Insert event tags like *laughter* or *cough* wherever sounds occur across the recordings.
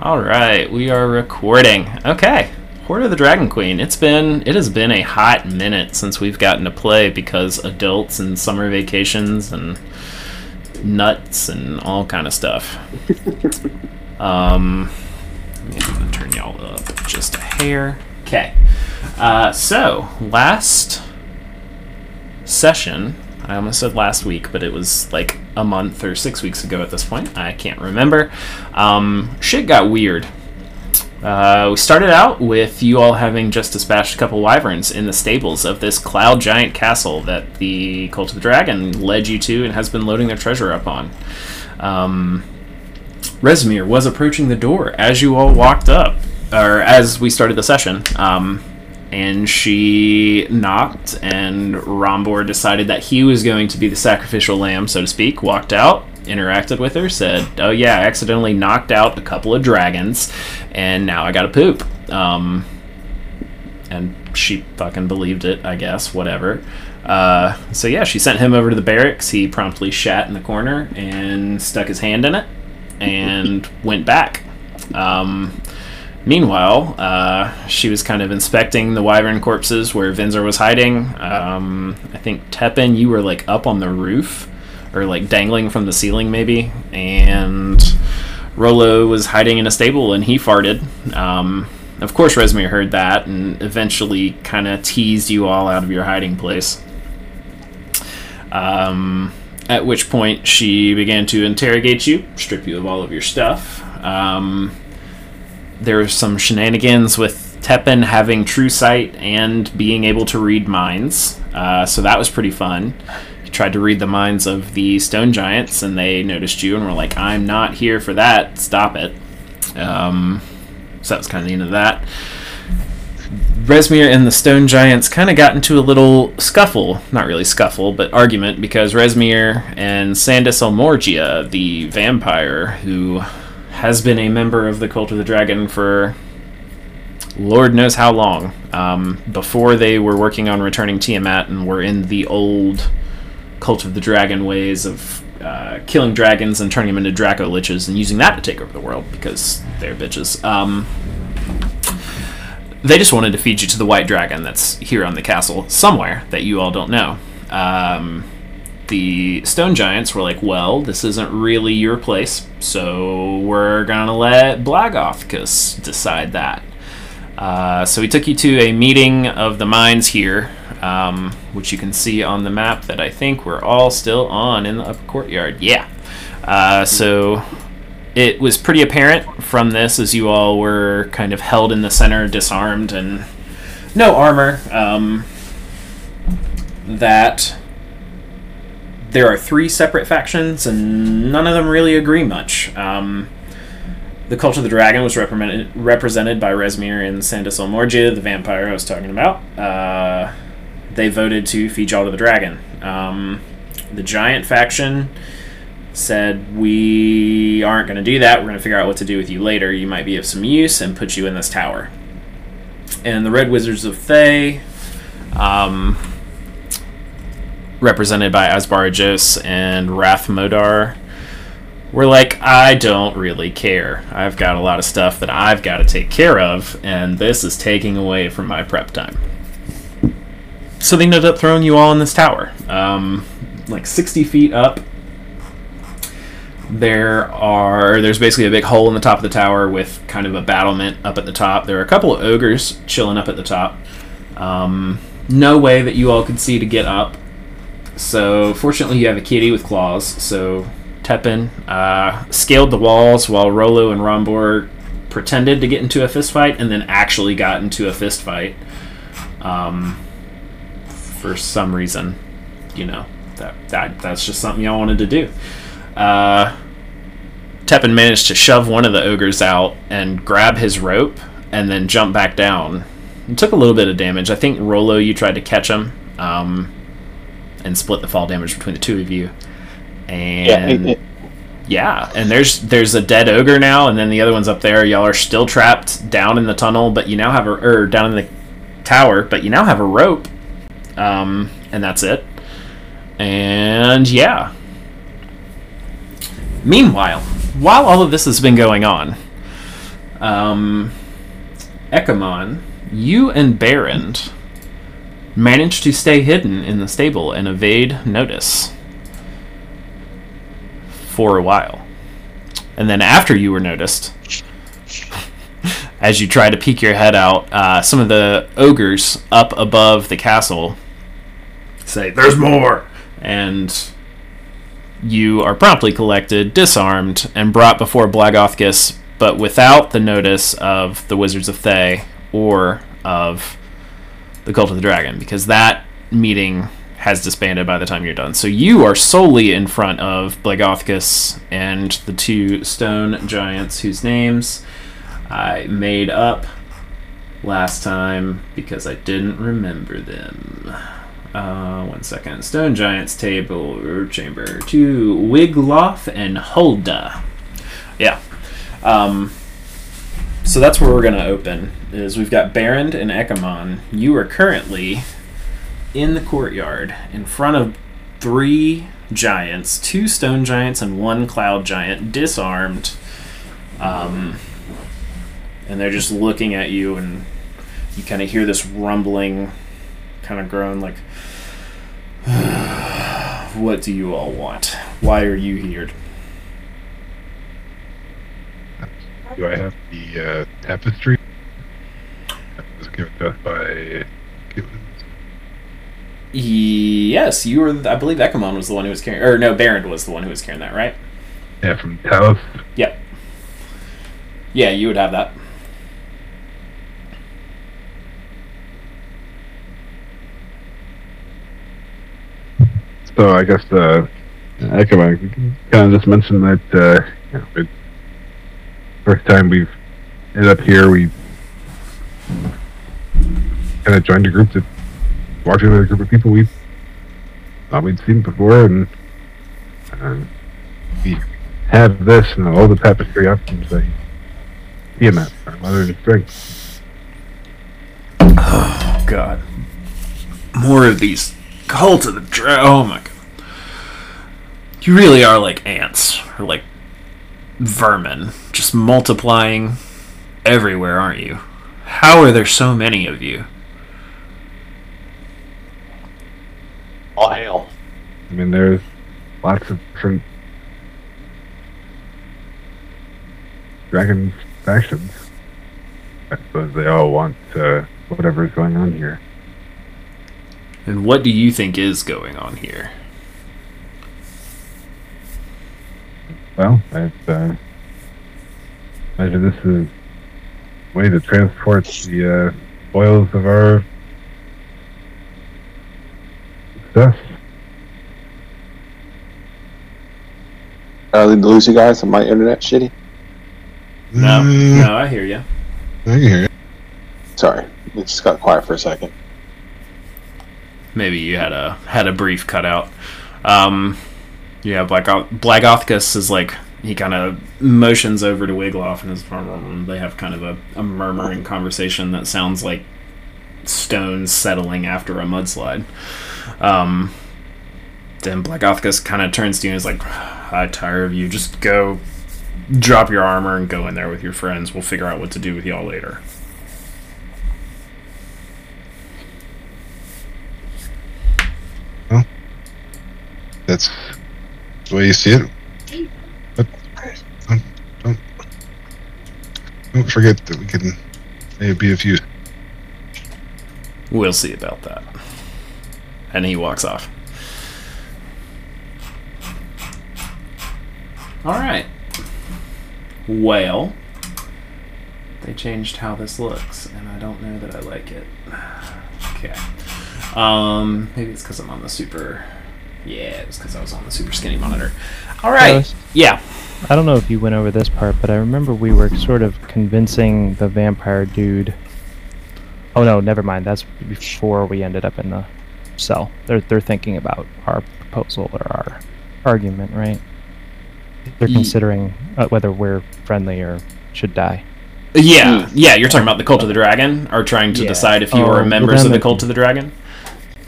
All right, we are recording. Okay, Hoard of the Dragon Queen. It's been it has been a hot minute since we've gotten to play because adults and summer vacations and nuts and all kind of stuff. *laughs* um, I'm gonna turn y'all up just a hair. Okay. Uh, so last session, I almost said last week, but it was like a month or six weeks ago at this point. I can't remember. Um, shit got weird. Uh, we started out with you all having just dispatched a couple wyverns in the stables of this cloud giant castle that the Cult of the Dragon led you to and has been loading their treasure up on. Um, Rezmir was approaching the door as you all walked up, or as we started the session. Um, and she knocked, and Rombor decided that he was going to be the sacrificial lamb, so to speak. Walked out, interacted with her, said, "Oh yeah, I accidentally knocked out a couple of dragons, and now I got to poop." Um, and she fucking believed it, I guess. Whatever. Uh, so yeah, she sent him over to the barracks. He promptly shat in the corner and stuck his hand in it, and *laughs* went back. Um, Meanwhile, uh, she was kind of inspecting the wyvern corpses where Vinzer was hiding. Um, I think Tepin, you were like up on the roof, or like dangling from the ceiling, maybe. And Rolo was hiding in a stable and he farted. Um, of course, Rezmir heard that and eventually kind of teased you all out of your hiding place. Um, at which point, she began to interrogate you, strip you of all of your stuff. Um, there some shenanigans with Tepin having true sight and being able to read minds. Uh, so that was pretty fun. You tried to read the minds of the stone giants, and they noticed you and were like, "I'm not here for that. Stop it." Um, so that was kind of the end of that. Rezmir and the stone giants kind of got into a little scuffle, not really scuffle, but argument because Rezmir and Sandesyl Morgia, the vampire who has been a member of the Cult of the Dragon for Lord knows how long. Um, before they were working on returning Tiamat and were in the old Cult of the Dragon ways of uh, killing dragons and turning them into Dracoliches and using that to take over the world because they're bitches. Um, they just wanted to feed you to the white dragon that's here on the castle somewhere that you all don't know. Um, the stone giants were like, well, this isn't really your place, so we're gonna let Blagothkus decide that. Uh, so we took you to a meeting of the mines here, um, which you can see on the map that I think we're all still on in the upper courtyard. Yeah. Uh, so it was pretty apparent from this as you all were kind of held in the center, disarmed, and no armor, um, that there are three separate factions, and none of them really agree much. Um, the Cult of the Dragon was represented, represented by Rezmir and Sandesyl Morgia, the vampire I was talking about. Uh, they voted to feed y'all to the dragon. Um, the Giant faction said, We aren't going to do that. We're going to figure out what to do with you later. You might be of some use and put you in this tower. And the Red Wizards of Thay. Um, represented by Azbara Jos and Rath Modar, we're like, I don't really care. I've got a lot of stuff that I've got to take care of, and this is taking away from my prep time. So they ended up throwing you all in this tower, um, like 60 feet up. There are there's basically a big hole in the top of the tower with kind of a battlement up at the top. There are a couple of ogres chilling up at the top. Um, no way that you all could see to get up. So fortunately, you have a kitty with claws. So Tepin uh, scaled the walls while Rolo and Rombor pretended to get into a fist fight and then actually got into a fist fight. Um, for some reason, you know that that that's just something y'all wanted to do. Uh, managed to shove one of the ogres out and grab his rope and then jump back down. It took a little bit of damage. I think Rolo, you tried to catch him. Um, and split the fall damage between the two of you. And yeah, it, it, yeah, and there's there's a dead ogre now, and then the other one's up there. Y'all are still trapped down in the tunnel, but you now have a or down in the tower, but you now have a rope, um, and that's it. And yeah. Meanwhile, while all of this has been going on, Um, Ekamon, you and Barrand managed to stay hidden in the stable and evade notice for a while. And then after you were noticed, as you try to peek your head out, uh, some of the ogres up above the castle say, There's more! And you are promptly collected, disarmed, and brought before Blagothkus, but without the notice of the Wizards of Thay or of the Cult of the Dragon, because that meeting has disbanded by the time you're done. So you are solely in front of Blagothkus and the two stone giants whose names I made up last time because I didn't remember them. Uh, one second. Stone Giants table chamber. Two Wiglof and Hulda. Yeah. Um, so that's where we're gonna open. Is we've got Barrand and Ekamon. You are currently in the courtyard in front of three giants, two stone giants and one cloud giant, disarmed. Um, and they're just looking at you, and you kind of hear this rumbling, kind of groan like, *sighs* "What do you all want? Why are you here?" Do I have the uh, tapestry? That was given to us by Caitlin. Yes, you were. I believe Ekamon was the one who was carrying, or no, Barrand was the one who was carrying that, right? Yeah, from Talos. Yep. Yeah, you would have that. So I guess uh, Ekamon kind of just mentioned that uh, it, first time we've ended up here, we kind of joined a group that walking with a group of people we thought we'd seen before, and um, we have this and all the tapestry options. Say, Tiamat, our mother strength. Oh God! More of these cult of the dra- Oh my God! You really are like ants, or like vermin, just multiplying everywhere, aren't you? How are there so many of you? All hail. I mean, there's lots of different dragon factions. I suppose they all want uh, whatever's going on here. And what do you think is going on here? Well, I uh, imagine this is a way to transport the uh, spoils of our success. Uh, lose you guys on my internet shitty. No, Mm, no, I hear you. I can hear you. Sorry, it just got quiet for a second. Maybe you had a had a brief cutout. Um, yeah, Black Blagothkus is like he kind of motions over to Wiglof and his and they have kind of a, a murmuring conversation that sounds like stones settling after a mudslide. Um, then Blagothkus kind of turns to you and is like, "I tire of you. Just go, drop your armor and go in there with your friends. We'll figure out what to do with y'all later." That's the way you see it. But don't, don't, don't forget that we can maybe be a few. We'll see about that. And he walks off. Alright. Well, they changed how this looks, and I don't know that I like it. *sighs* Okay. Um, maybe it's because I'm on the super. Yeah, it's because I was on the super skinny monitor. Alright. Ghost, Yeah. I don't know if you went over this part, but I remember we were sort of convincing the vampire dude. Oh no, never mind. That's before we ended up in the cell. They're they're thinking about our proposal or our argument, right? They're considering uh, whether we're friendly or should die. Yeah, yeah, you're talking about the Cult of the Dragon, or trying to Yeah. decide if you Oh, are well, members then of the Cult of the Dragon?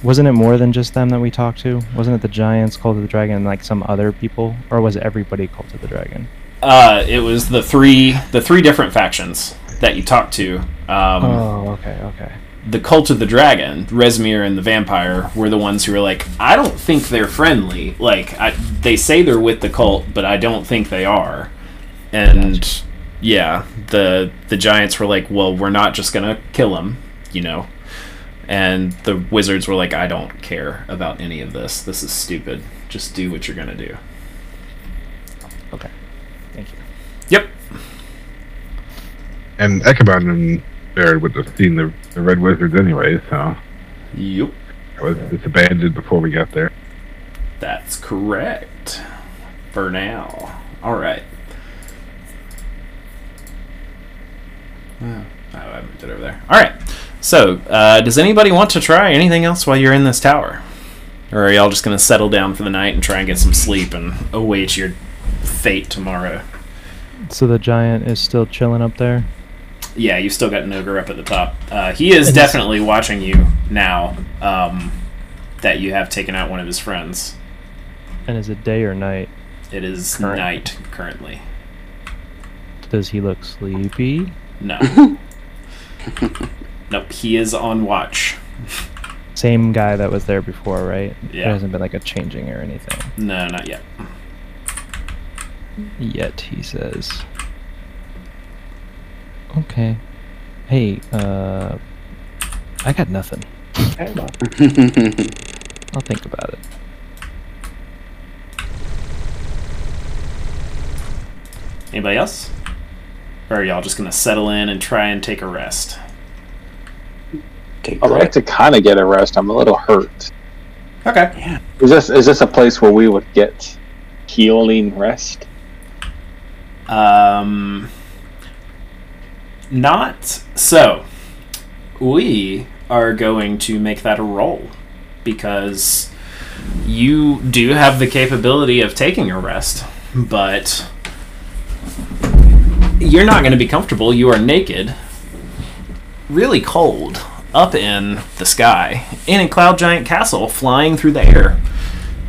Wasn't it more than just them that we talked to? Wasn't it the Giants, Cult of the Dragon, and like some other people, or was everybody Cult of the Dragon? Uh, it was the three the three different factions that you talked to. Um, Oh, okay, okay. the cult of the dragon, Rezmir and the vampire were the ones who were like, I don't think they're friendly. Like, I, they say they're with the cult, but I don't think they are. And yeah, the the giants were like, well, we're not just gonna kill them, you know. And the wizards were like, I don't care about any of this. This is stupid. Just do what you're gonna do. Okay. Thank you. Yep. And Echabon and Baird would have seen the, the Red Wizards anyway, so Yep. it was disbanded before we got there. That's correct. For now. All right. Oh, I moved it over there. All right. So, uh, does anybody want to try anything else while you're in this tower? Or are y'all just going to settle down for the night and try and get some sleep and await your fate tomorrow? So the giant is still chilling up there. Yeah, you've still got an ogre up at the top. Uh, he is definitely watching you now um, that you have taken out one of his friends. And is it day or night? It is Current. night currently. Does he look sleepy? No. *laughs* nope, he is on watch. Same guy that was there before, right? Yeah. There hasn't been like a changing or anything No, not yet. yet. He says. Okay. Hey, uh, I got nothing. *laughs* I'll think about it. Anybody else? Or are y'all just gonna settle in and try and take a rest? Take I'd like to kind of get a rest. I'm a little hurt. Okay. Is this is this a place where we would get healing rest? Um, not so. We are going to make that a roll because you do have the capability of taking a rest, but you're not going to be comfortable. You are naked, really cold, up in the sky, in a cloud giant castle, flying through the air.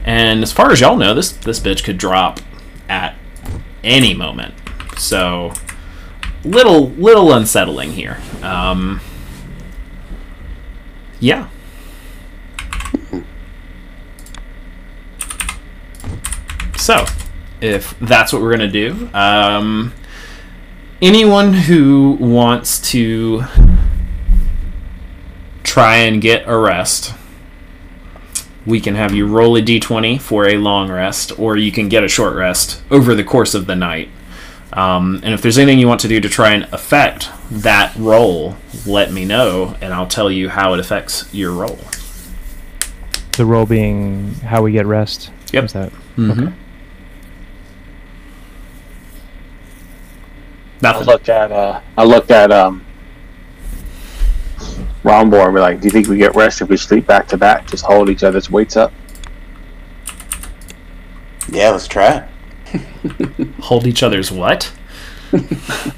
And as far as y'all know, this this bitch could drop at any moment. So little little unsettling here. Um, yeah. So, if that's what we're gonna do, um, anyone who wants to try and get a rest, we can have you roll a d20 for a long rest, or you can get a short rest over the course of the night. Um, and if there's anything you want to do to try and affect that roll, let me know, and I'll tell you how it affects your roll. The role being how we get rest. Yep. Is that Mm-hmm. I Nothing. looked at uh, I looked at um, Rombor and be like, "Do you think we get rest if we sleep back to back? Just hold each other's weights up." Yeah, let's try it. *laughs* Hold each other's what? *laughs*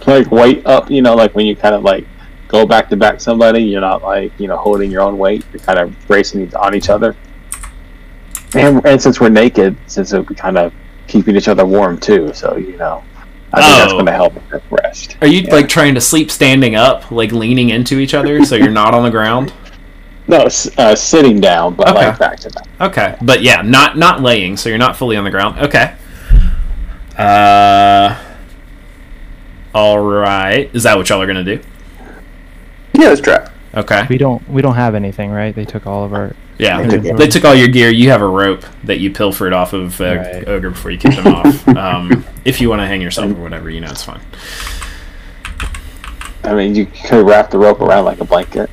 Like weight up, you know, like when you kind of like go back to back somebody, you're not like you know holding your own weight. You're kind of bracing on each other. And, and since we're naked, since we're kind of keeping each other warm too, so you know, I think that's Oh. going to help with rest. Are you Yeah. like trying to sleep standing up, like leaning into each other, so you're not on the ground? No, uh, sitting down, but Okay. like back to back. Okay, but yeah, not not laying, so you're not fully on the ground. Okay. Uh. All right. Is that what y'all are gonna do? Yeah, let's try. Okay. we don't we don't have anything, right? They took all of our Yeah. Okay. They took all your gear. You have a rope that you pilfered off of uh, Right. ogre before you kicked him off. *laughs* Um, if you want to hang yourself or whatever, you know, it's fine. I mean, you could wrap the rope around like a blanket.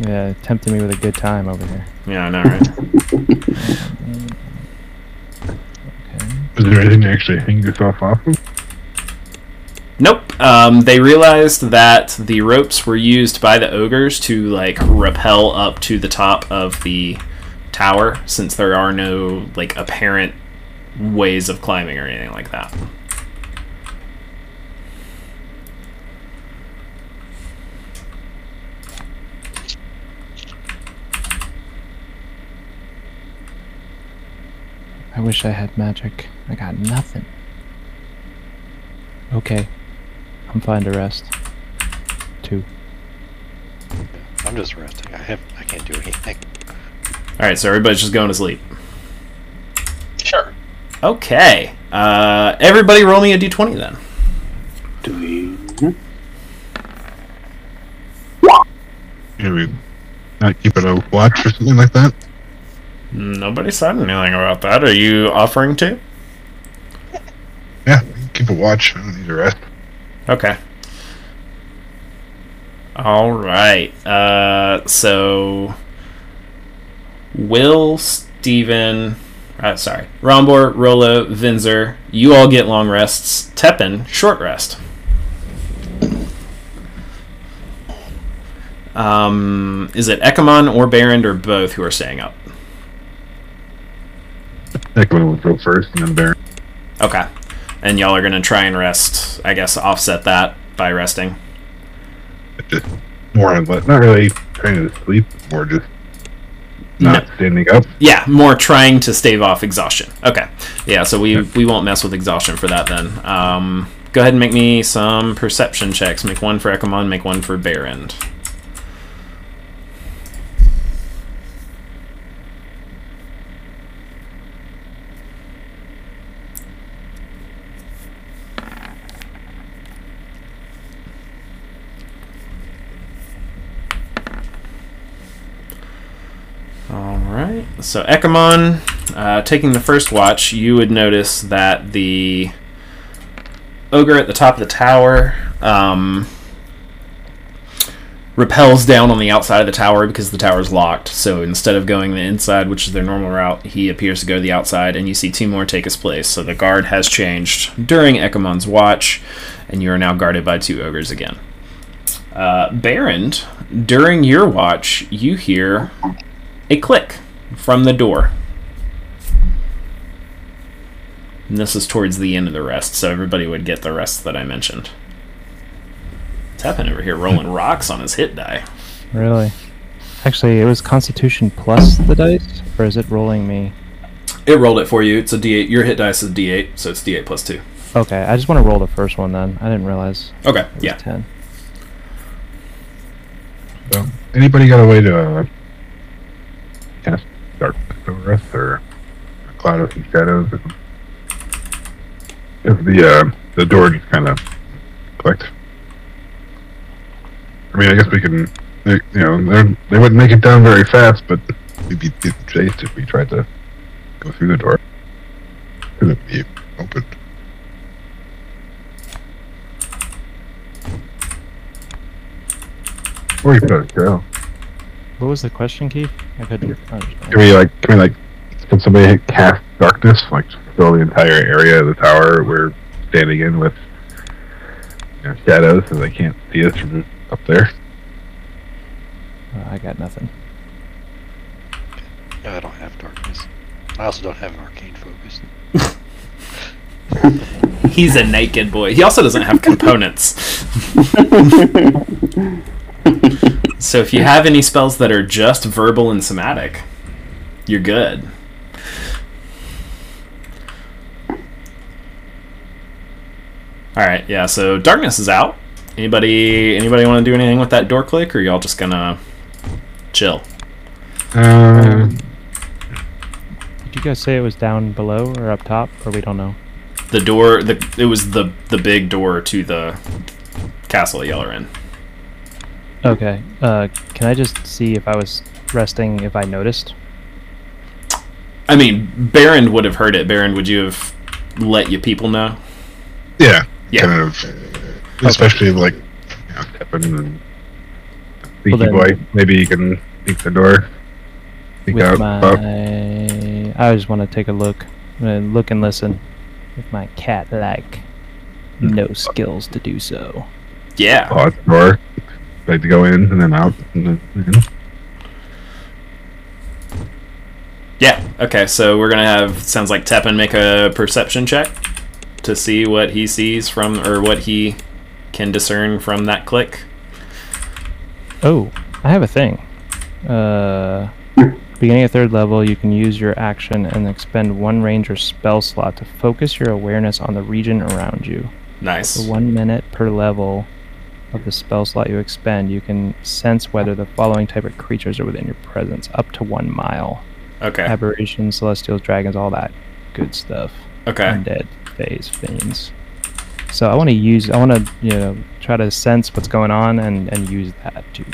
yeah, tempting me with a good time over here. Yeah, I know, right? Okay. *laughs* Is there anything to actually hang yourself off of? Nope. Um, they realized that the ropes were used by the ogres to like rappel up to the top of the tower, since there are no like apparent ways of climbing or anything like that. I wish I had magic. I got nothing. Okay. I'm fine to rest. Two. I'm just resting. I have. I can't do anything. All right, so everybody's just going to sleep. Sure. Okay. Uh, everybody roll me a d20 then. Do we? Can we not keep it a watch or something like that? Nobody said anything about that. Are you offering to? Yeah, keep a watch. I don't need to rest. Okay. All right. Uh, so Will, Steven, uh, sorry, Rombor, Rolo, Vinzer, you all get long rests. Tepin, short rest. Um, is it Ekamon or Barond or both who are staying up? Ekman will go first and then Baron. Okay. And y'all are going to try and rest, I guess, offset that by resting. Just more less. Not really trying to sleep, more just not No. standing up. Yeah, more trying to stave off exhaustion. Okay. Yeah, so we we won't mess with exhaustion for that then. Um, go ahead and make me some perception checks. Make one for Ekamon, make one for Barond. All right. So Ekamon, uh, taking the first watch, you would notice that the ogre at the top of the tower um, repels down on the outside of the tower because the tower is locked. So instead of going the inside, which is their normal route, he appears to go to the outside, and you see two more take his place. So the guard has changed during Ekamon's watch, and you are now guarded by two ogres again. Uh, during your watch, you hear a click from the door. And this is towards the end of the rest, so everybody would get the rest that I mentioned. Tapping over here rolling *laughs* rocks on his hit die. Really? Actually, it was Constitution plus the dice, or is it rolling me? It rolled it for you. It's a D8. Your hit dice is D8, so it's D8 plus 2. Okay, I just want to roll the first one then. I didn't realize Okay, it was yeah. 10. So, anybody got a way to uh, cast us or a cloud of shadows? Something? If the uh, the door just kind of clicked. I mean, I guess we can. You know, they wouldn't make it down very fast, but we'd be chased if we tried to go through the door. Couldn't be open. Or you could go. What was the question, Keith? I couldn't. Can we like? Can we like? Can somebody hit cast darkness? Like fill the entire area of the tower we're standing in with you know, shadows, so they can't see us from up there. Uh, I got nothing. Yeah, I don't have darkness. I also don't have an arcane focus. *laughs* He's a naked boy. He also doesn't have components. *laughs* so if you have any spells that are just verbal and somatic, you're good. All right, yeah. So darkness is out. Anybody, anybody want to do anything with that door click, or y'all just gonna chill? Um, Did you guys say it was down below or up top, or we don't know? The door, the it was the the big door to the castle y'all are in. Okay. Uh, can I just see if I was resting if I noticed? I mean, Baron would have heard it. Baron, would you have let your people know? yeah, Yeah. kind of. Especially like you know, Tepin and Sneaky then- Boy. Maybe you can peek the door. Peek With out. my, about- I just want to take a look, uh, look and listen. With my cat-like, no skills to do so. Yeah. pause door. Like to go in and then out. And then, you know. Yeah. Okay, so we're gonna have sounds like Tepin make a perception check to see what he sees from or what he can discern from that click. Oh, I have a thing. Uh, beginning at third level, you can use your action and expend one ranger spell slot to focus your awareness on the region around you. Nice. For one minute per level of the spell slot you expend, you can sense whether the following type of creatures are within your presence, up to one mile. Okay. Aberrations, celestials, dragons, all that good stuff. Okay. Undead, phase, fiends. So I want to use, I want to, you know, try to sense what's going on and, and use that to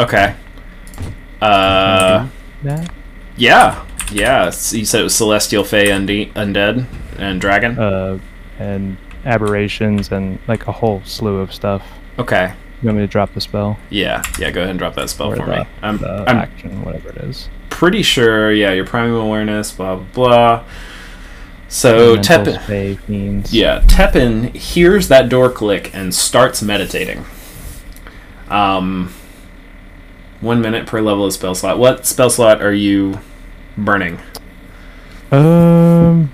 Okay. Uh, that. yeah, yeah. You said it was celestial, fey, unde- undead, and dragon. Uh, and aberrations and like a whole slew of stuff. Okay. You want me to drop the spell? Yeah, yeah. Go ahead and drop that spell or for the, me. I'm, the I'm action, whatever it is. pretty sure. Yeah, your primal awareness. Blah blah blah. So Tepin, yeah, Tepin hears that door click and starts meditating. Um, one minute per level of spell slot. What spell slot are you burning? Um.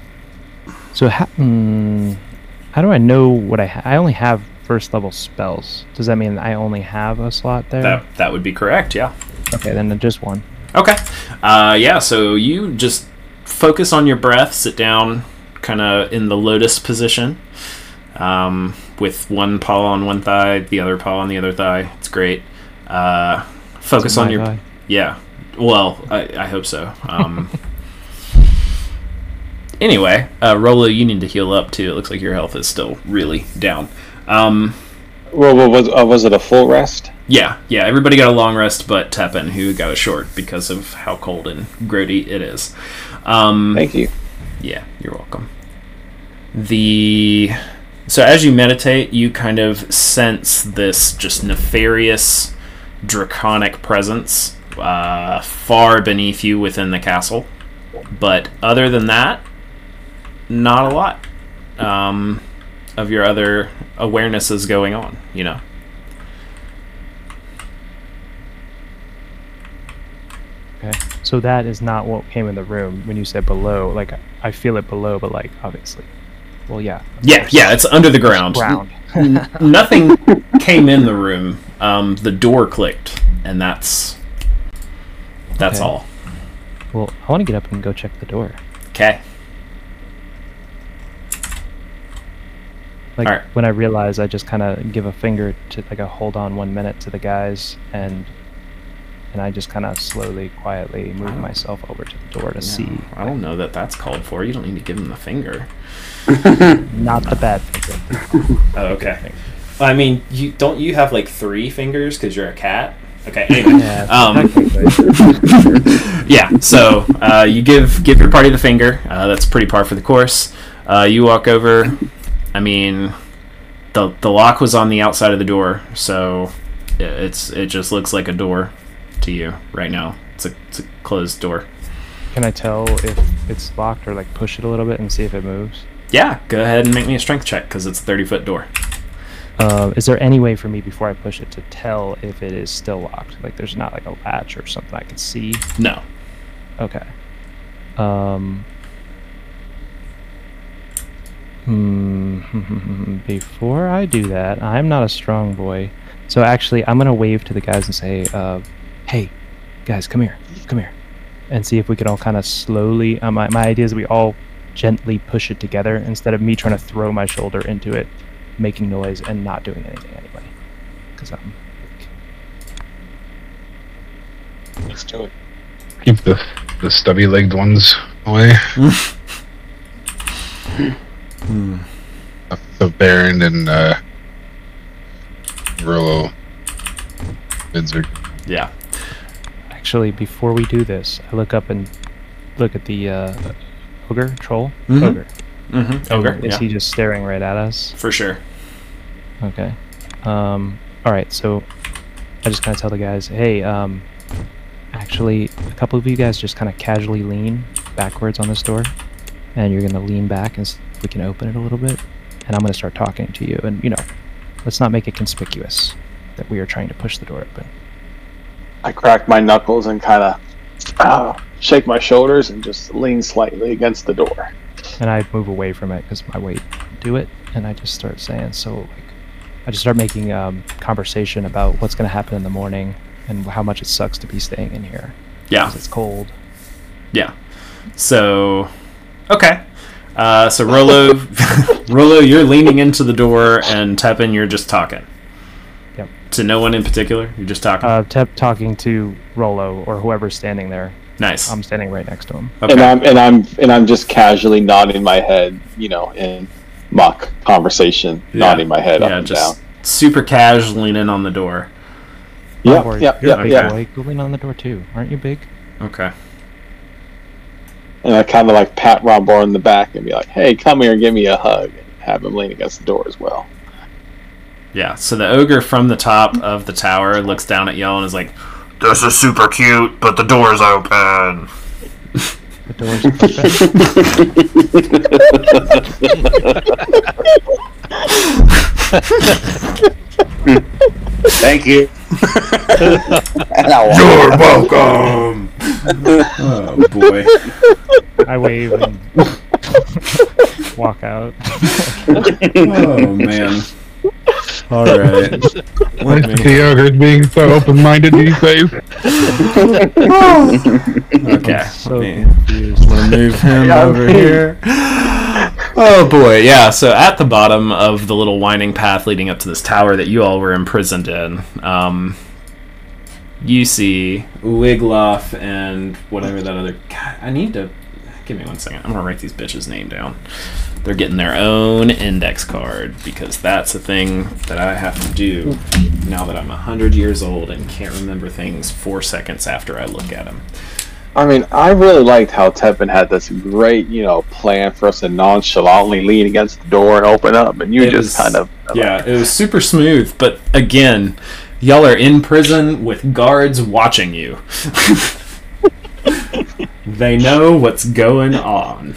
So how? Mm, how do I know what I? Ha- I only have first level spells. Does that mean I only have a slot there? That that would be correct. Yeah. Okay, then just one. Okay. Uh, yeah, so you just focus on your breath, sit down kind of in the lotus position um, with one paw on one thigh, the other paw on the other thigh. It's great. Uh, focus Is it on your. guy? Yeah. Well, I, I hope so. Um, *laughs* anyway, uh, Rolo, you need to heal up too. It looks like your health is still really down. Um, Well, well, was uh, was it a full rest? yeah, yeah. Everybody got a long rest, but Tepin, who got a short because of how cold and grody it is. Um, Thank you. yeah, you're welcome. The so as you meditate, you kind of sense this just nefarious, draconic presence uh, far beneath you within the castle. But other than that, not a lot um, of your other awarenesses going on. You know. Okay. So that is not what came in the room when you said below. Like I feel it below, but like obviously. Well, yeah. Yeah, course. yeah, it's under the ground. Ground. Nothing *laughs* came in the room. Um, the door clicked, and that's that's Okay. all. Well, I want to get up and go check the door. Okay. Like Alright. when I realize, I just kind of give a finger to like a hold on one minute to the guys, and and I just kind of slowly, quietly move myself over to the door to see. I don't know that that's called for. You don't need to give him the finger. *laughs* Not the bad *laughs* finger. Oh, okay. I mean, you don't you have like three fingers because you're a cat? Okay. *laughs* Anyway, Yeah, um, yeah. So uh, you give give your party the finger. Uh, that's pretty par for the course. Uh, you walk over. I mean, the the lock was on the outside of the door, so it's it just looks like a door to you right now. It's a it's a closed door. Can I tell if it's locked or like push it a little bit and see if it moves? Yeah, go ahead and make me a strength check because it's a thirty foot door. Uh, is there any way for me before I push it to tell if it is still locked? Like there's not like a latch or something I can see. No. Okay. Um. Hmm. *laughs* Before I do that, I'm not a strong boy, so actually I'm gonna wave to the guys and say, uh, "Hey, guys, come here, come here," and see if we can all kind of slowly. Uh, my my idea is we all gently push it together instead of me trying to throw my shoulder into it, making noise and not doing anything anyway. Because I'm. Let's do it. Keep the the stubby legged ones away. *laughs* *laughs* The Baron and uh, Rolo. Bids Yeah. Actually, before we do this, I look up and look at the uh, ogre troll. Mhm. Ogre. Mm-hmm. Ogre. Is Yeah. he just staring right at us? For sure. Okay. Um. All right. So I just kind of tell the guys, hey, um, actually, a couple of you guys just kind of casually lean backwards on this door, and you're gonna lean back and s- we can open it a little bit, and I'm gonna start talking to you, and you know, let's not make it conspicuous that we are trying to push the door open. I crack my knuckles and kind of uh, shake my shoulders and just lean slightly against the door. and I move away from it because my weight do it, and I just start saying so. Like, I just start making um, conversation about what's going to happen in the morning and how much it sucks to be staying in here Yeah. it's cold. Yeah. So, okay. Uh, so Rolo, *laughs* Rolo, you're leaning into the door, and Tepin, you're just talking. Yep. To no one in particular. You're just talking. Uh, Tep talking to Rolo or whoever's standing there. nice. I'm standing right next to him. okay. And I'm and I'm and I'm just casually nodding my head, you know, in mock conversation, Yeah. nodding my head up and just super casual leaning in on the door. down. Don't Yep, yep, you're yep, big yep. boy. Go lean on the door too. Aren't you big? Okay. And I kind of like pat Rombor in the back and be like, "Hey, come here and give me a hug." And have him lean against the door as well. Yeah. So the ogre from the top of the tower looks down at y'all and is like, "This is super cute, but the door's open." The door's open. *laughs* *laughs* *laughs* Thank you. and I'll walk. You're *laughs* welcome. oh boy. I wave and walk out. Oh *laughs* man. All right. Why is the ogres being so open-minded these days? *laughs* Okay. so let me confused. want to move him over here. Oh boy, yeah. So at the bottom of the little winding path leading up to this tower that you all were imprisoned in, um, you see Wiglof and whatever that other. God, I need to give me one second. I'm gonna write these bitches' name down. They're getting their own index card because that's a thing that I have to do now that I'm hundred years old and can't remember things four seconds after I look at them. I mean, I really liked how Tepin had this great, you know, plan for us to nonchalantly lean against the door and open up, and you It just was- kind of Yeah, it was super smooth, but again, y'all are in prison with guards watching you. *laughs* they know what's going on.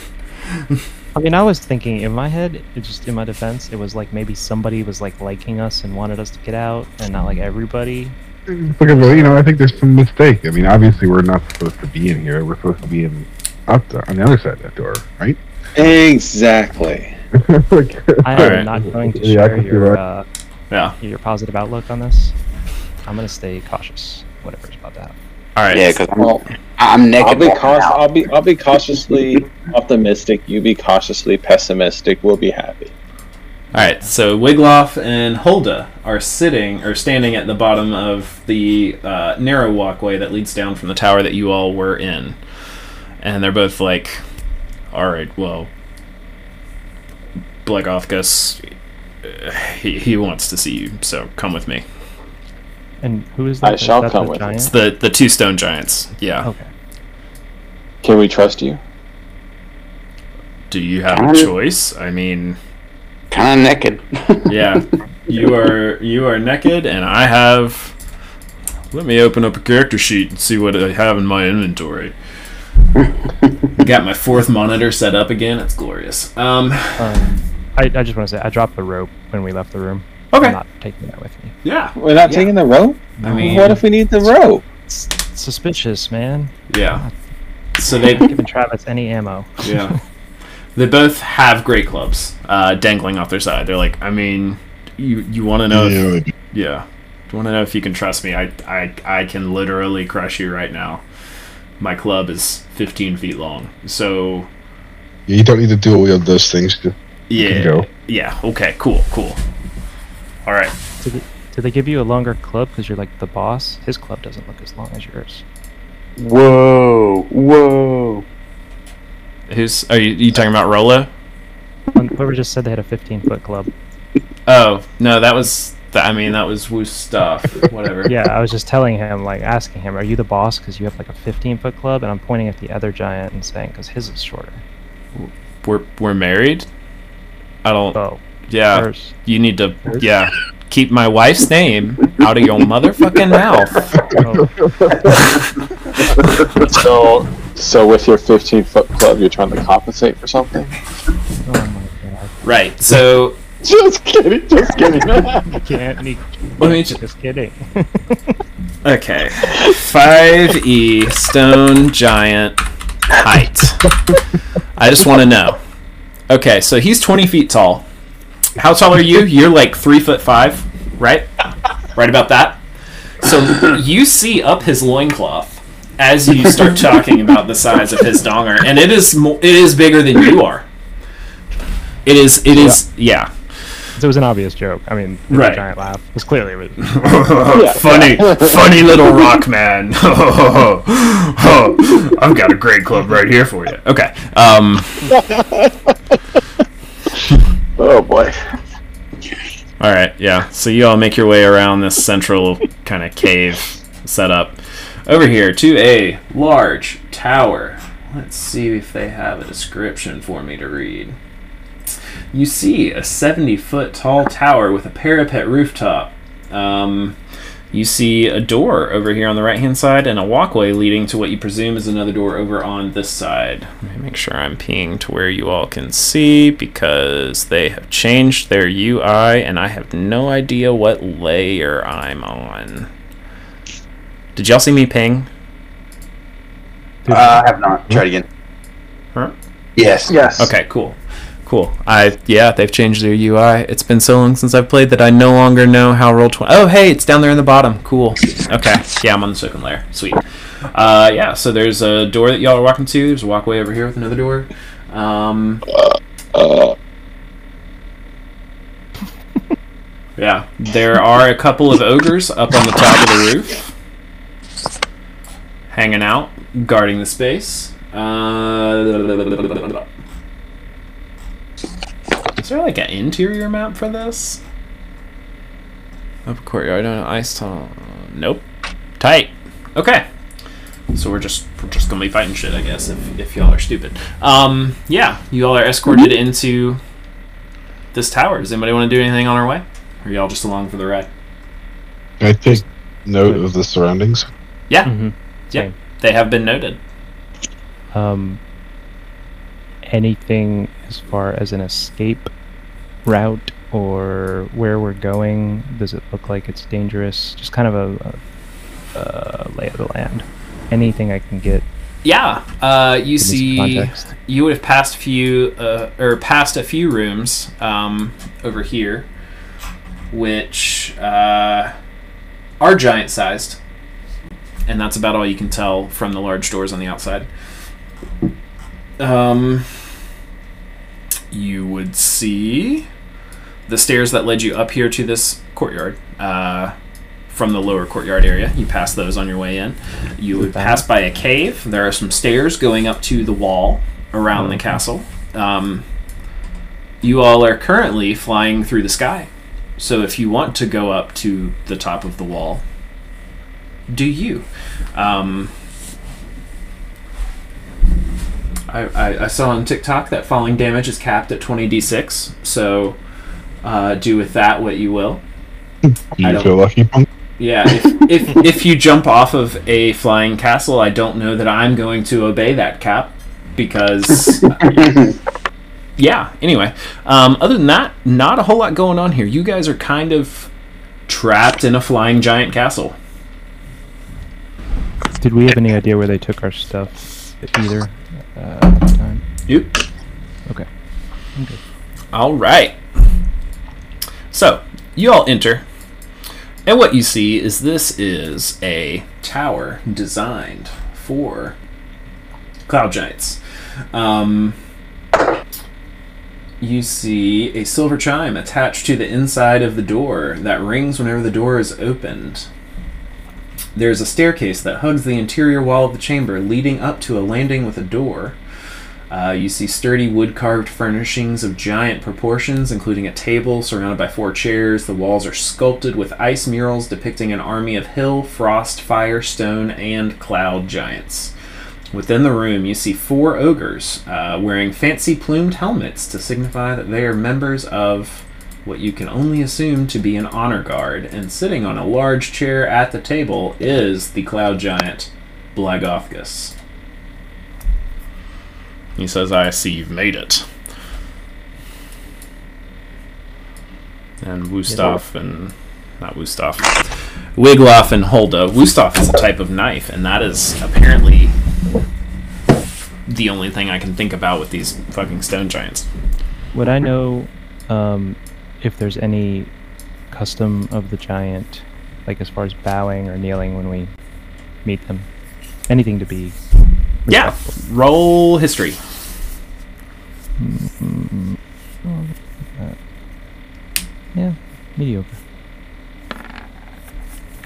I mean, I was thinking in my head, it just in my defense, it was like maybe somebody was like liking us and wanted us to get out, and not like everybody. Look you know. I think there's some mistake. I mean, obviously we're not supposed to be in here. We're supposed to be in up the, on the other side of that door, right? exactly. *laughs* like, I Alright. am not going to share can see your that. uh, Yeah. your positive outlook on this. I'm gonna stay cautious. Whatever's about that. All right. Yeah, because I'm, Well, I'm naked. I'll be walking cautious. I'll be I'll be cautiously optimistic. You be cautiously pessimistic. We'll be happy. All right. So Wiglof and Hulda are sitting or standing at the bottom of the uh, narrow walkway that leads down from the tower that you all were in, and they're both like, "All right, well, Blagothkus, uh, he he wants to see you, so come with me." And who is that? I shall that come with you. giant? It's the the two stone giants. Yeah. Okay. Can we trust you? Do you have a choice? I mean, Kind of naked. *laughs* yeah, you are you are naked, and I have. Let me open up a character sheet and see what I have in my inventory. Got my fourth monitor set up again. It's glorious. Um, Um, I, I just want to say I dropped the rope when we left the room. okay. I'm not taking that with me. Yeah. We're not Yeah. taking the rope. I mean, what if we need the rope? It's suspicious, man. yeah. So they Not giving Travis any ammo. yeah. *laughs* They both have great clubs uh, dangling off their side. They're like, I mean, you you want to know? If, yeah. Do you want to know if you can trust me? I, I I can literally crush you right now. My club is 15 feet long. So you don't need to do all of those things. Just yeah, go. yeah. Okay, cool, cool. All right. Did they, did they give you a longer club because you're like the boss? His club doesn't look as long as yours. Whoa, whoa. Who's are you? You talking about Rolo? Whoever just said they had a 15 foot club. Oh no, that was. That, I mean, that was Woo's stuff. Whatever. *laughs* Yeah, I was just telling him, like, asking him, "Are you the boss? Because you have like a 15 foot club?" And I'm pointing at the other giant and saying, "Because his is shorter." We're we're married. I don't. Oh, Yeah. hers. You need to. Hers? Yeah. Keep my wife's name out of your motherfucking mouth. *laughs* Oh, *laughs* So, so with your 15 foot club, you're trying to compensate for something? oh my god! Right. So *laughs* Just kidding. Just kidding. *laughs* Can't. Need, let me just. just kidding. Okay. 5e stone giant height. I just want to know. Okay, so he's 20 feet tall. How tall are you? You're like 3 foot 5, right? Right about that? So you see up his loincloth as you start *laughs* talking about the size of his donger, and it is mo- it is bigger than you are. It is. It is. Yeah. So it was an obvious joke. I mean, the Right. giant laugh it was clearly. *laughs* funny, *laughs* funny little rock man. I've got a great club right here for you. Okay. Um. Oh boy. All right. Yeah. So you all make your way around this central kind of cave setup over here to a large tower. Let's see if they have a description for me to read. You see a 70 foot tall tower with a parapet rooftop. Um, you see a door over here on the right hand side and a walkway leading to what you presume is another door over on this side. Let me make sure I'm peeing to where you all can see because they have changed their UI and I have no idea what layer I'm on. Did y'all see me ping? Uh, I have not. Try it again. Huh? Yes. Yes. Okay, cool. Cool. I yeah, they've changed their UI. It's been so long since I've played that I no longer know how roll twenty. Oh, hey, it's down there in the bottom. Cool. Okay. Yeah, I'm on the second layer. Sweet. Uh, yeah. So there's a door that y'all are walking to. There's a walkway over here with another door. Um, *laughs* yeah. There are a couple of ogres up on the top of the roof, hanging out, guarding the space. Uh, is there like an interior map for this? Up courtyard on an ice tunnel. Nope. Tight. Okay. So we're just we're just gonna be fighting shit, I guess, if, if y'all are stupid. Um, yeah, you all are escorted into this tower. Does anybody want to do anything on our way? Or are y'all just along for the ride? I take note of the surroundings. Yeah, hmm yeah. They have been noted. Um, anything as far as an escape route or where we're going? Does it look like it's dangerous? Just kind of a, a, a lay of the land. Anything I can get Yeah, uh, you give me some see, context. you would have passed a few, uh, or passed a few rooms um, over here, which uh, are giant sized, and that's about all you can tell from the large doors on the outside. Um, you would see the stairs that led you up here to this courtyard. Uh, from the lower courtyard area, you pass those on your way in. You would pass by a cave. There are some stairs going up to the wall around the castle. Um, you all are currently flying through the sky. So if you want to go up to the top of the wall, do you? Um, I, I, I saw on TikTok that falling damage is capped at 20d6. So uh, do with that what you will. You feel lucky, punk? Yeah, if, if *laughs* if you jump off of a flying castle, I don't know that I'm going to obey that cap because *laughs* yeah. Anyway, um, other than that, not a whole lot going on here. You guys are kind of trapped in a flying giant castle. Did we have any idea where they took our stuff either uh, at the time? Yep. Okay. Okay. All right. So you all enter, and what you see is this is a tower designed for cloud giants. Um, you see a silver chime attached to the inside of the door that rings whenever the door is opened. There's a staircase that hugs the interior wall of the chamber, leading up to a landing with a door. Uh, you see sturdy wood carved furnishings of giant proportions, including a table surrounded by four chairs. The walls are sculpted with ice murals depicting an army of hill, frost, fire, stone, and cloud giants. Within the room, you see four ogres uh, wearing fancy plumed helmets to signify that they are members of what you can only assume to be an honor guard. And sitting on a large chair at the table is the cloud giant Blagothkus. He says, I see you've made it. And Wustaf and. Not Wustaf. Wiglaf and Holda. Wustaf is a type of knife, and that is apparently the only thing I can think about with these fucking stone giants. Would I know um, if there's any custom of the giant, like as far as bowing or kneeling when we meet them? Anything to be Yeah. Roll history. Mm, mediocre.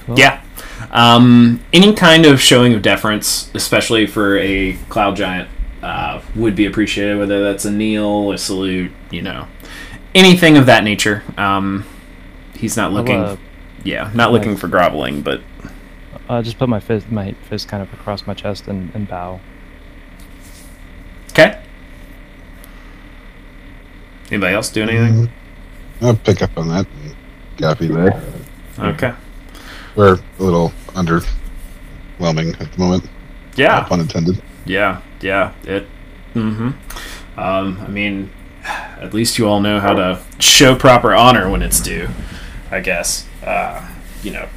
Cool. Yeah. Um, any kind of showing of deference, especially for a cloud giant, uh, would be appreciated. Whether that's a kneel, a salute, you know, anything of that nature. Um, he's not looking. uh, yeah, not looking for groveling, but I'll just put my fist, my fist kind of across my chest and, and bow. okay. Anybody else do anything? I'll pick up on that and copy that. Okay. We're a little underwhelming at the moment. Yeah. Pun intended. Yeah, yeah. It. Mm-hmm. Um, I mean, at least you all know how to show proper honor when it's due. I guess. Uh, you know,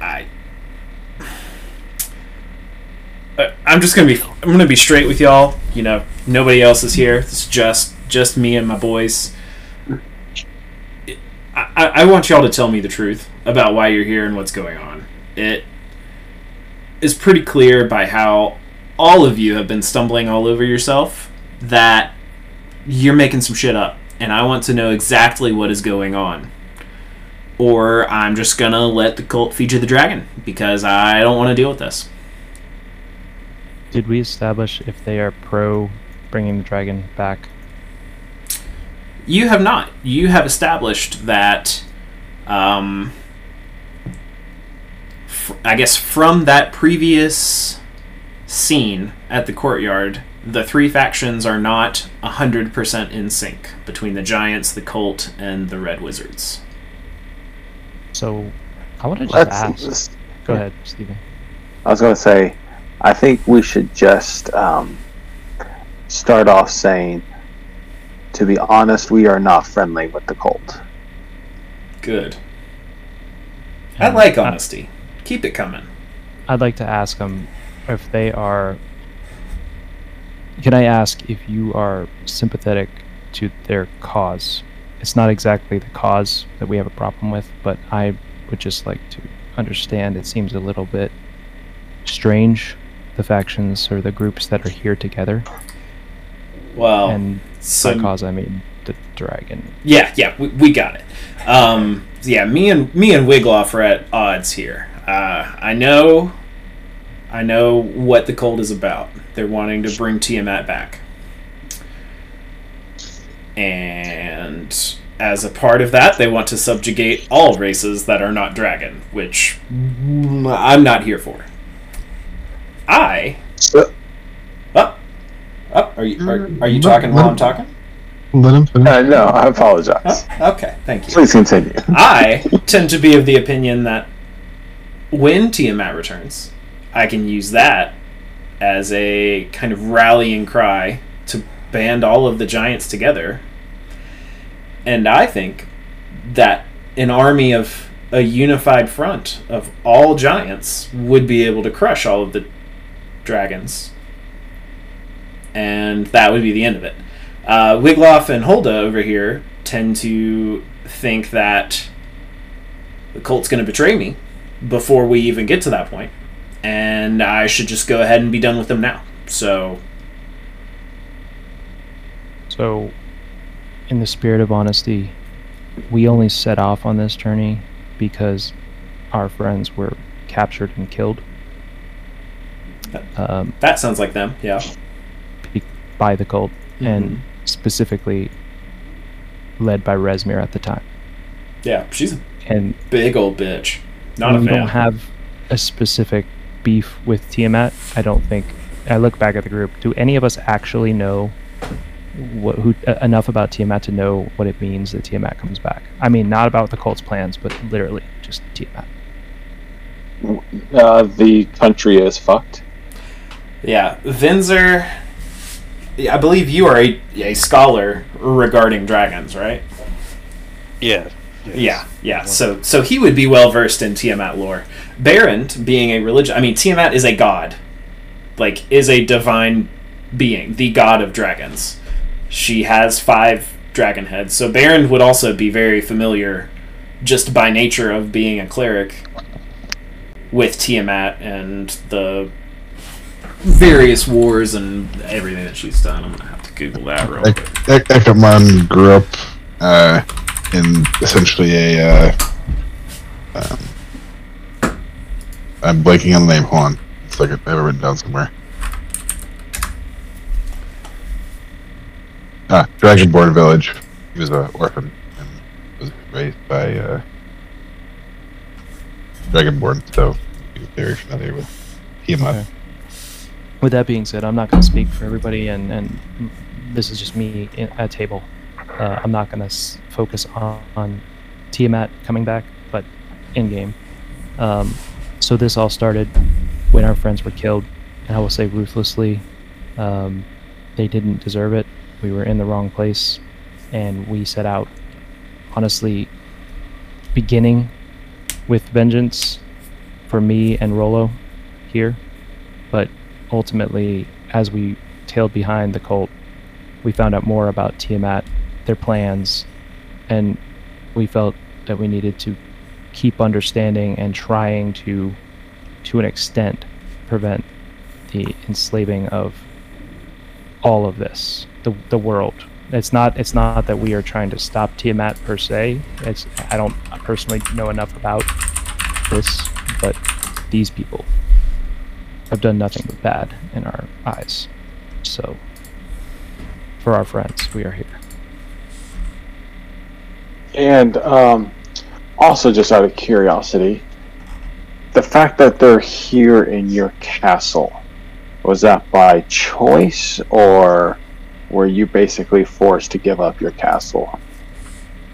I. Uh, I'm just gonna be. I'm gonna be straight with y'all. You know, nobody else is here. It's just just me and my boys. I, I I want y'all to tell me the truth about why you're here and what's going on. It is pretty clear by how all of you have been stumbling all over yourself that you're making some shit up and I want to know exactly what is going on. Or I'm just gonna let the cult feature the dragon because I don't want to deal with this. Did we establish if they are pro bringing the dragon back? You have not. You have established that, um, f- I guess from that previous scene at the courtyard, the three factions are not 100% in sync between the giants, the cult, and the red wizards. So, I want to just Let's. ask. let's- Go ahead, Stephen. I was going to say, I think we should just um, start off saying, to be honest, we are not friendly with the cult. Good. I And like I- honesty. Keep it coming. I'd like to ask them if they are. Can I ask if you are sympathetic to their cause? It's not exactly the cause that we have a problem with, but I would just like to understand. It seems a little bit strange, the factions or the groups that are here together. Well, and so by cause, I mean the dragon. Yeah, yeah, we, we got it. Um, yeah, me and me and Wiglaf are at odds here. Uh, I know, I know what the cult is about. They're wanting to bring Tiamat back, and as a part of that, they want to subjugate all races that are not dragon, which I'm not here for. I. Uh. Oh, oh, are you are, are you talking while I'm talking? Let him finish. Uh, no, I apologize. Oh, okay, thank you. Please continue. I tend to be of the opinion that when Tiamat returns, I can use that as a kind of rallying cry to band all of the giants together. And I think that an army of a unified front of all giants would be able to crush all of the dragons. And that would be the end of it. Uh, Wiglof and Holda over here tend to think that the cult's going to betray me before we even get to that point, and I should just go ahead and be done with them now. So, So, in the spirit of honesty, we only set off on this journey because our friends were captured and killed um, that sounds like them, yeah. by the cult, Mm-hmm. and specifically led by Rezmir at the time. Yeah, she's a And big old bitch. Not a we fan. don't have a specific beef with Tiamat. I don't think. I look back at the group. Do any of us actually know what, who, uh, enough about Tiamat to know what it means that Tiamat comes back? I mean, not about the cult's plans, but literally just Tiamat. Uh, the country is fucked. Yeah, Vinzer. I believe you are a, a scholar regarding dragons, right? Yeah. Yeah, yeah. So so he would be well versed in Tiamat lore. Barrent, being a religion, I mean Tiamat is a god, like is a divine being, the god of dragons. She has five dragon heads, so Baron would also be very familiar, just by nature of being a cleric, with Tiamat and the various wars and everything that she's done. I'm gonna have to Google that real quick. Ek- Ekkerman grew up uh, in essentially a. Uh, um, I'm blanking on the name. Hold on. It's like I have it written down somewhere. Ah, Dragonborn Village. He was an orphan and was raised by uh, Dragonborn, so very familiar with Tiamat. Okay. With that being said, I'm not going to speak for everybody, and, and this is just me in, at table. Uh, I'm not going to focus on, on Tiamat coming back, but in game. Um, so this all started when our friends were killed, and I will say ruthlessly. Um, they didn't deserve it. We were in the wrong place, and we set out, honestly, beginning with vengeance for me and Rolo here, but ultimately, as we tailed behind the cult, we found out more about Tiamat, their plans, and we felt that we needed to keep understanding and trying to, to an extent, prevent the enslaving of all of this, the the world. It's not it's not that we are trying to stop Tiamat per se. It's I don't personally know enough about this, but these people have done nothing but bad in our eyes. So, for our friends, we are here. And um, also, just out of curiosity, the fact that they're here in your castle was that by choice, or were you basically forced to give up your castle?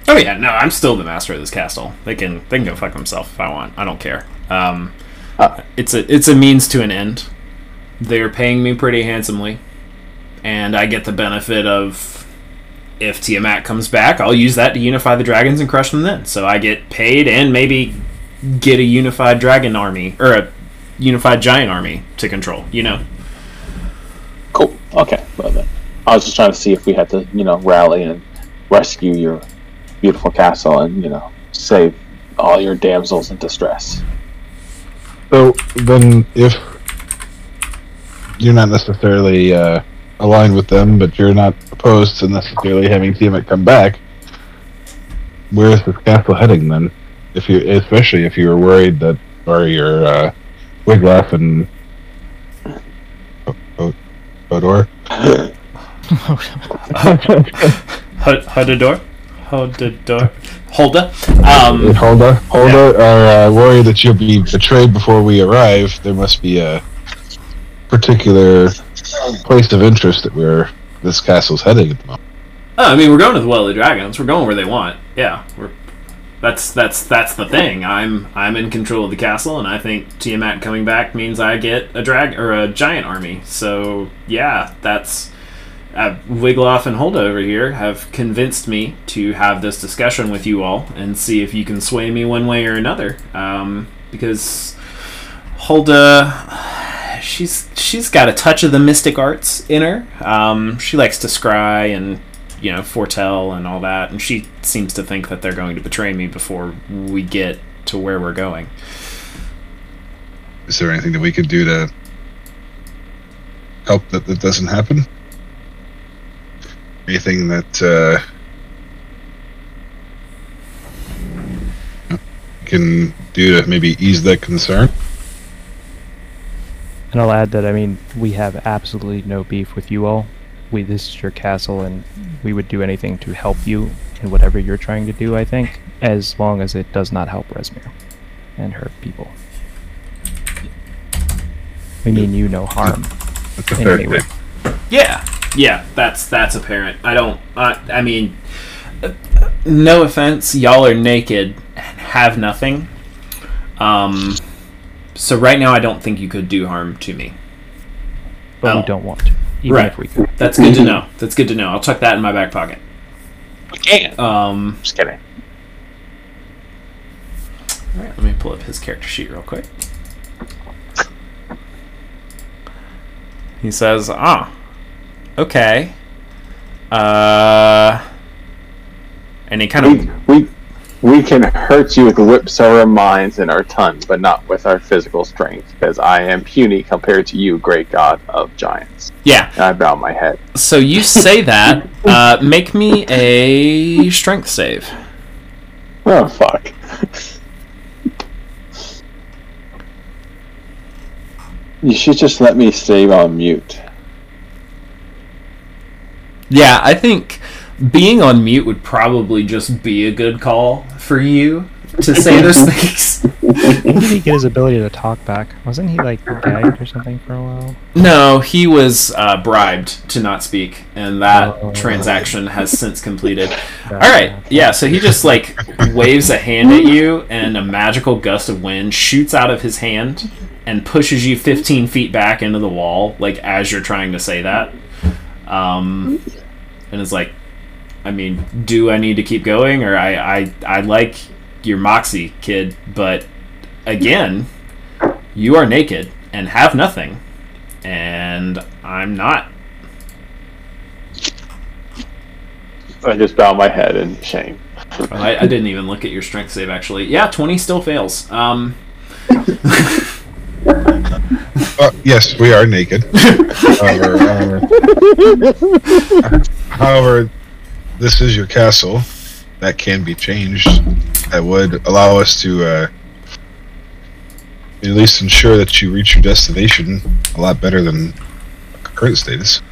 Oh yeah, no, I'm still the master of this castle. They can they can go fuck themselves if I want. I don't care. Um, Uh. it's a it's a means to an end. They're paying me pretty handsomely, and I get the benefit of if Tiamat comes back, I'll use that to unify the dragons and crush them. Then, so I get paid and maybe get a unified dragon army or a unified giant army to control. You know. Cool. Okay. Well then, I was just trying to see if we had to, you know, rally and rescue your beautiful castle and you know save all your damsels in distress. So then, if you're not necessarily uh, aligned with them, but you're not opposed to necessarily having Tiamat come back, where's this castle heading then? If you, especially if you were worried that, or your uh, Wiglaf and O- O- Odor. *laughs* Hodador, Hodador, Holda. Um, Holda, Holda are uh, worried that you'll be betrayed before we arrive, there must be a particular place of interest that we're this castle's heading at the moment. Oh, I mean, we're going to the Well of the Dragons. We're going where they want. Yeah, we're. That's that's that's the thing. I'm I'm in control of the castle, and I think Tiamat coming back means I get a drag or a giant army. So yeah, that's. Uh, Wiglof and Holda over here have convinced me to have this discussion with you all and see if you can sway me one way or another. Um, because Holda, she's she's got a touch of the mystic arts in her. Um, she likes to scry and you know foretell and all that, and she seems to think that they're going to betray me before we get to where we're going. Is there anything that we could do to help that that doesn't happen? Anything that uh, can do to maybe ease that concern? And I'll add that I mean we have absolutely no beef with you all. We this is your castle, and we would do anything to help you in whatever you're trying to do. I think, as long as it does not help Rezmir and her people. We mean you no harm That's a in fair any way. thing. Yeah, yeah, that's that's apparent. I don't. I, I mean, uh, no offense, y'all are naked and have nothing. Um, so right now, I don't think you could do harm to me. But Oh. we don't want to, even Right. if we could. That's good to know. That's good to know. I'll tuck that in my back pocket. We can. Um, Just kidding. all right, let me pull up his character sheet real quick. He says, "Ah, okay." Uh, and he kind We, of we we can hurt you with whips of our minds and our tongue, but not with our physical strength, because I am puny compared to you, great god of giants. yeah. And I bow my head. So you say that. *laughs* Uh, make me a strength save. Oh fuck. You should just let me stay on mute. Yeah, I think being on mute would probably just be a good call for you to say those *laughs* things. When did he get his ability to talk back? Wasn't he like gagged or something for a while? No, he was uh, bribed to not speak, and that Oh. transaction has since completed. All right, yeah. So he just like waves a hand at you, and a magical gust of wind shoots out of his hand and pushes you 15 feet back into the wall, like as you're trying to say that. Um, and it's like, I mean, do I need to keep going, or I I I like your moxie, kid, but again, you are naked and have nothing, and I'm not. I just bow my head in shame. I, I didn't even look at your strength save actually. Yeah, 20 still fails. Um, Uh, yes, we are naked. *laughs* however, uh, however, this is your castle. That can be changed. That would allow us to uh, at least ensure that you reach your destination a lot better than current status.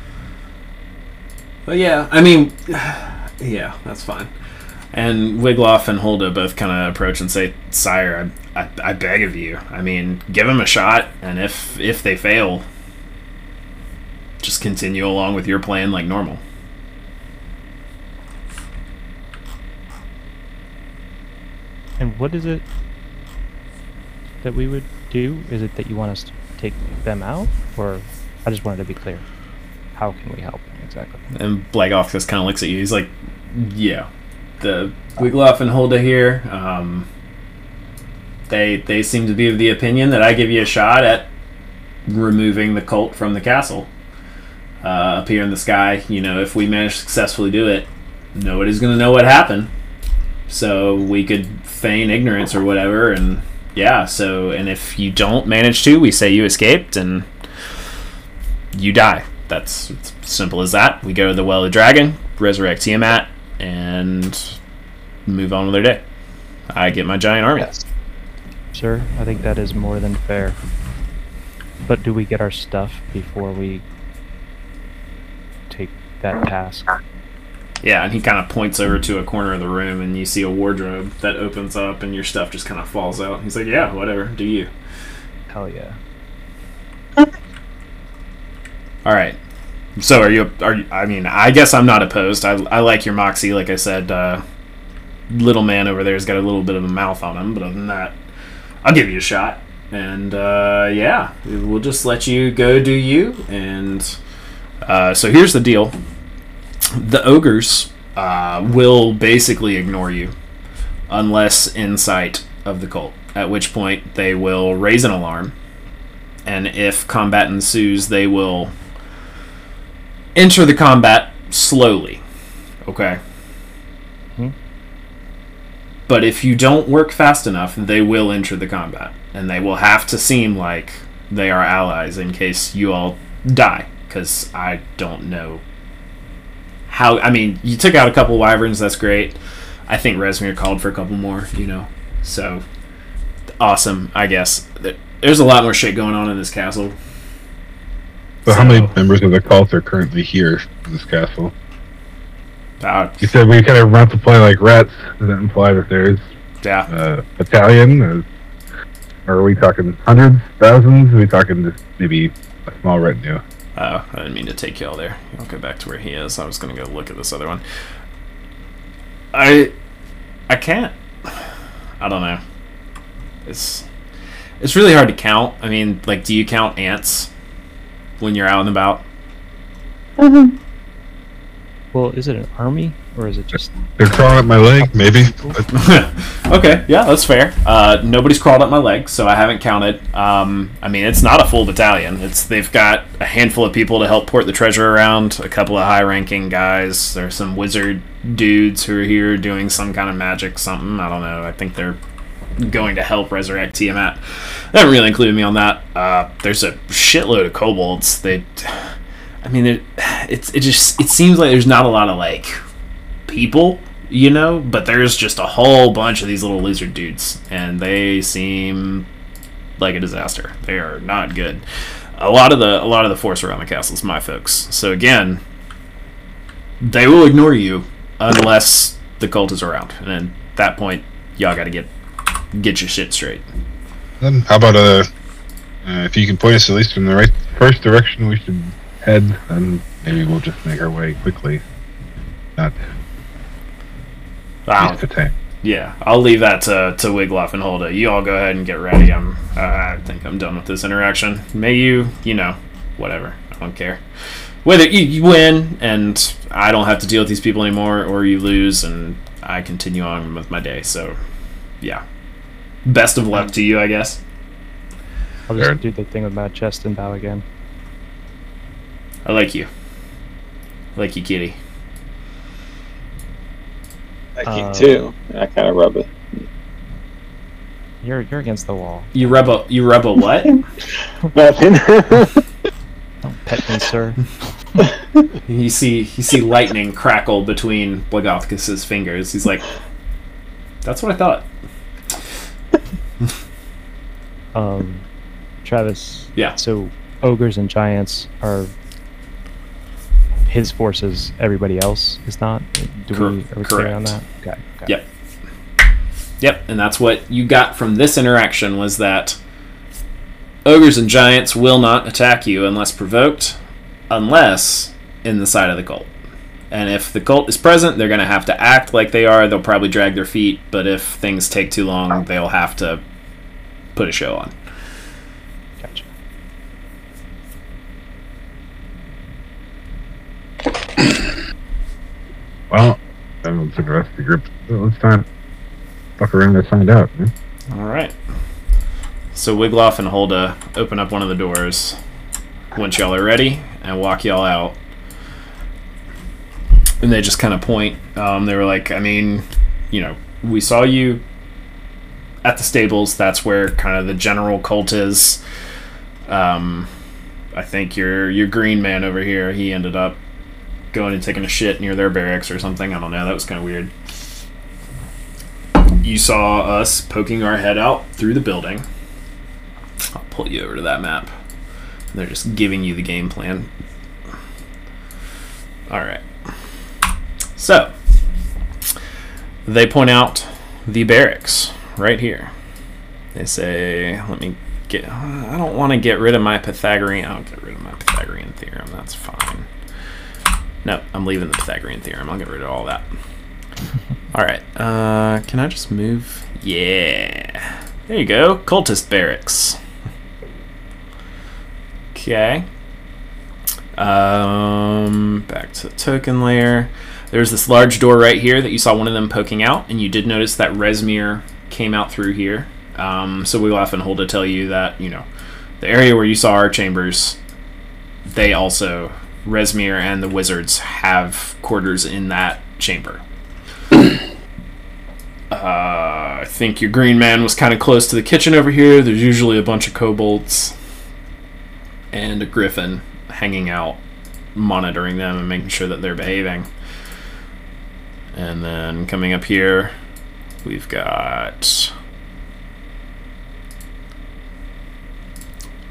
but yeah, I mean, *sighs* yeah, that's fine. And Wiglaf and Hulda both kind of approach and say, "Sire, I, I, I beg of you. I mean, give them a shot, and if if they fail, just continue along with your plan like normal." And what is it that we would do? Is it that you want us to take them out, or I just wanted to be clear. How can we help exactly? And Blagoff just kind of looks at you. He's like, "Yeah, the Wiglof and Hulda here. Um, they they seem to be of the opinion that I give you a shot at removing the cult from the castle uh, up here in the sky. You know, if we manage to successfully do it, nobody's gonna know what happened. So we could feign ignorance or whatever, and yeah. So and if you don't manage to, we say you escaped and you die. That's simple as that. We go to the Well of Dragon, resurrect Tiamat, and move on with their day. I get my giant army. Yes. Sir, I think that is more than fair. But do we get our stuff before we take that task? Yeah, and he kind of points over to a corner of the room, and you see a wardrobe that opens up, and your stuff just kind of falls out. He's like, "Yeah, whatever. Do you?" Hell yeah. All right. So are you? Are you, I mean, I guess I'm not opposed. I, I like your moxie. Like I said, uh, little man over there's got a little bit of a mouth on him, but other than that, I'll give you a shot. And uh, yeah, we'll just let you go do you. And uh, so here's the deal: the ogres uh, will basically ignore you unless in sight of the cult. At which point they will raise an alarm, and if combat ensues, they will enter the combat slowly. Okay. Hmm. But if you don't work fast enough, they will enter the combat. And they will have to seem like they are allies in case you all die. Because I don't know how. I mean, you took out a couple wyverns, that's great. I think Rezmir called for a couple more, you know. So, awesome, I guess. There's a lot more shit going on in this castle. So, how many members of the cult are currently here in this castle? Uh, You said we kind of run to play like rats. Does that imply that there's yeah. a battalion? Or or are we talking hundreds, thousands? Are we talking just maybe a small retinue? Oh, I didn't mean to take y'all there. I'll go back to where he is. I was gonna go look at this other one. I, I can't. I don't know. It's, it's really hard to count. I mean, like, do you count ants when you're out and about? Mm-hmm. Well, is it an army or is it just They're crawling up my leg, maybe. *laughs* Okay, yeah, that's fair. Uh, nobody's crawled up my leg, so I haven't counted. Um, I mean, it's not a full battalion. It's they've got a handful of people to help port the treasure around, a couple of high-ranking guys. There's some wizard dudes who are here doing some kind of magic, something. I don't know. I think they're going to help resurrect Tiamat. That really included me on that. Uh, there's a shitload of kobolds. They, I mean, it, it's it just it seems like there's not a lot of like people you know, but there's just a whole bunch of these little lizard dudes, and they seem like a disaster. They are not good. A lot of the a lot of the force around the castle is my folks. So again, they will ignore you unless the cult is around, and at that point, y'all got to get get your shit straight. Then how about uh, uh, if you can point us at least in the right first direction we should head, then maybe we'll just make our way quickly. Not Wow. waste of time. Yeah, I'll leave that to, to Wiglof and Holda. You all go ahead and get ready. I'm, uh, I think I'm done with this interaction. May you, you know, whatever. I don't care. Whether you, you win and I don't have to deal with these people anymore, or you lose and I continue on with my day. So, yeah. Best of luck to you, I guess. I'll just Sure. do the thing with my chest and bow again. I like you. I like you, kitty. I Uh, keep too. And I kind of rub it. You're you're against the wall. You rub a you rub a what? *laughs* Nothing. Don't pet me, sir. *laughs* you see you see lightning crackle between Blagothicus's fingers. He's like, "That's what I thought." Um, Travis. Yeah. So ogres and giants are his forces. Everybody else is not. Do Cor- we are we clear on that? Okay. okay. Yep. Yep, and that's what you got from this interaction was that ogres and giants will not attack you unless provoked, unless in the side of the cult. And if the cult is present, they're going to have to act like they are. They'll probably drag their feet, but if things take too long, they'll have to put a show on. Gotcha. Well, for the the group, well, let's not fuck around and find out. man. All right. So Wiglof and Holda open up one of the doors once y'all are ready and walk y'all out. And they just kind of point. Um, they were like, I mean, you know, we saw you at the stables. That's where kind of the general cult is. Um, I think your your green man over here, he ended up going and taking a shit near their barracks or something. I don't know. That was kind of weird you saw us poking our head out through the building. I'll pull you over to that map. They're just giving you the game plan. All right. So, they point out the barracks right here. They say, let me get, I don't want to get rid of my Pythagorean, I'll get rid of my Pythagorean theorem, that's fine. No, I'm leaving the Pythagorean theorem, I'll get rid of all that. *laughs* All right. Uh, can I just move? Yeah. There you go. Cultist barracks. Okay. Um, back to the token layer. There's this large door right here that you saw one of them poking out, and you did notice that Rezmir came out through here. Um, so we will often hold to tell you that you know the area where you saw our chambers. They also Rezmir and the wizards have quarters in that chamber. *clears throat* Uh, I think your green man was kind of close to the kitchen over here. There's usually a bunch of kobolds and a griffin hanging out, monitoring them and making sure that they're behaving. And then coming up here, we've got.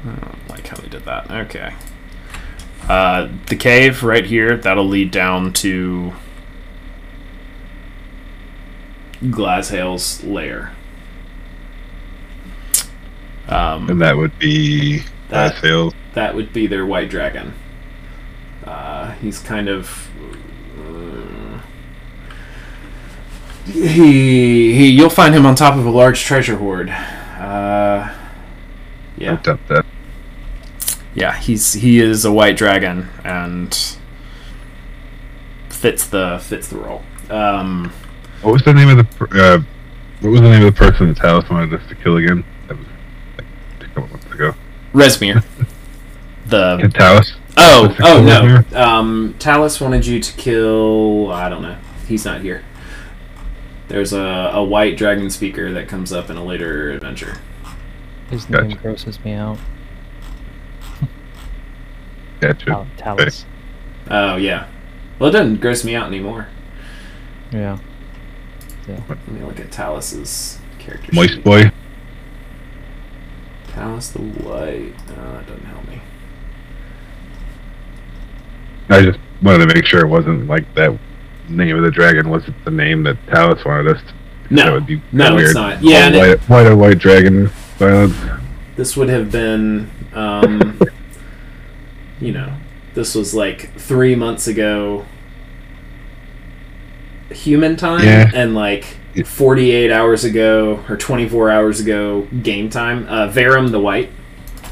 I don't like how they did that. Okay. Uh, the cave right here, that'll lead down to Glazhael's lair. Um, And that would be That- that that would be their white dragon. Uh, he's kind of. uh, he, he you'll find him on top of a large treasure hoard. Uh, yeah, up that. Yeah, he's he is a white dragon and fits the fits the role. Um, What was the name of the? Uh, what was the name of the person that Talis wanted us to kill again? That was like a couple months ago. Rezmir. *laughs* the Yeah, Talis. Oh, the oh no. here? Um, Talis wanted you to kill. I don't know. He's not here. There's a, a white dragon speaker that comes up in a later adventure. His name Gotcha. grosses me out. Gotcha. Tal- Talis. Oh yeah. Well, it doesn't gross me out anymore. Yeah. Yeah. Let me look at Talis's character. Moist sheet. boy. Talis the White. Uh, that doesn't help me. I just wanted to make sure it wasn't like that name of the dragon wasn't the name that Talis wanted us to. No, that would be no, weird. it's not. Yeah, and it- white, white on white dragon violence. This would have been, um, *laughs* you know, this was like three months ago, human time, Yeah. and like 48 hours ago or 24 hours ago, game time. Uh, Varram the White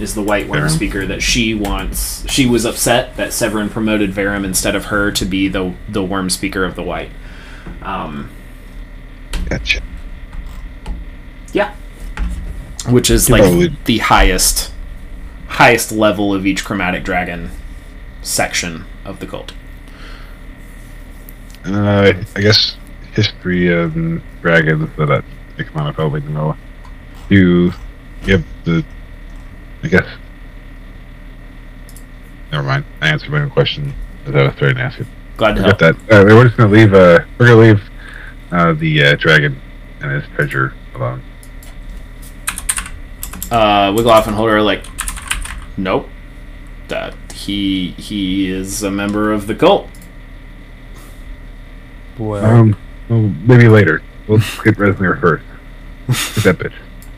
is the white worm speaker that she wants. She was upset that Severin promoted Varram instead of her to be the the worm speaker of the white. Um, Gotcha. yeah, which is like the highest highest level of each chromatic dragon section of the cult. Uh, I guess history of dragons that I think I'm probably to know. You give the, I guess. Never mind. I answered my own question as I was trying to ask it. Glad to Forget help. that. Uh, we're just gonna leave. Uh, we're gonna leave uh, the uh, dragon and his treasure alone. Uh, Wiglof and Hulda like, nope. That he he is a member of the cult. Well, Um, well, maybe later. We'll get Rezmir first. Get that bitch.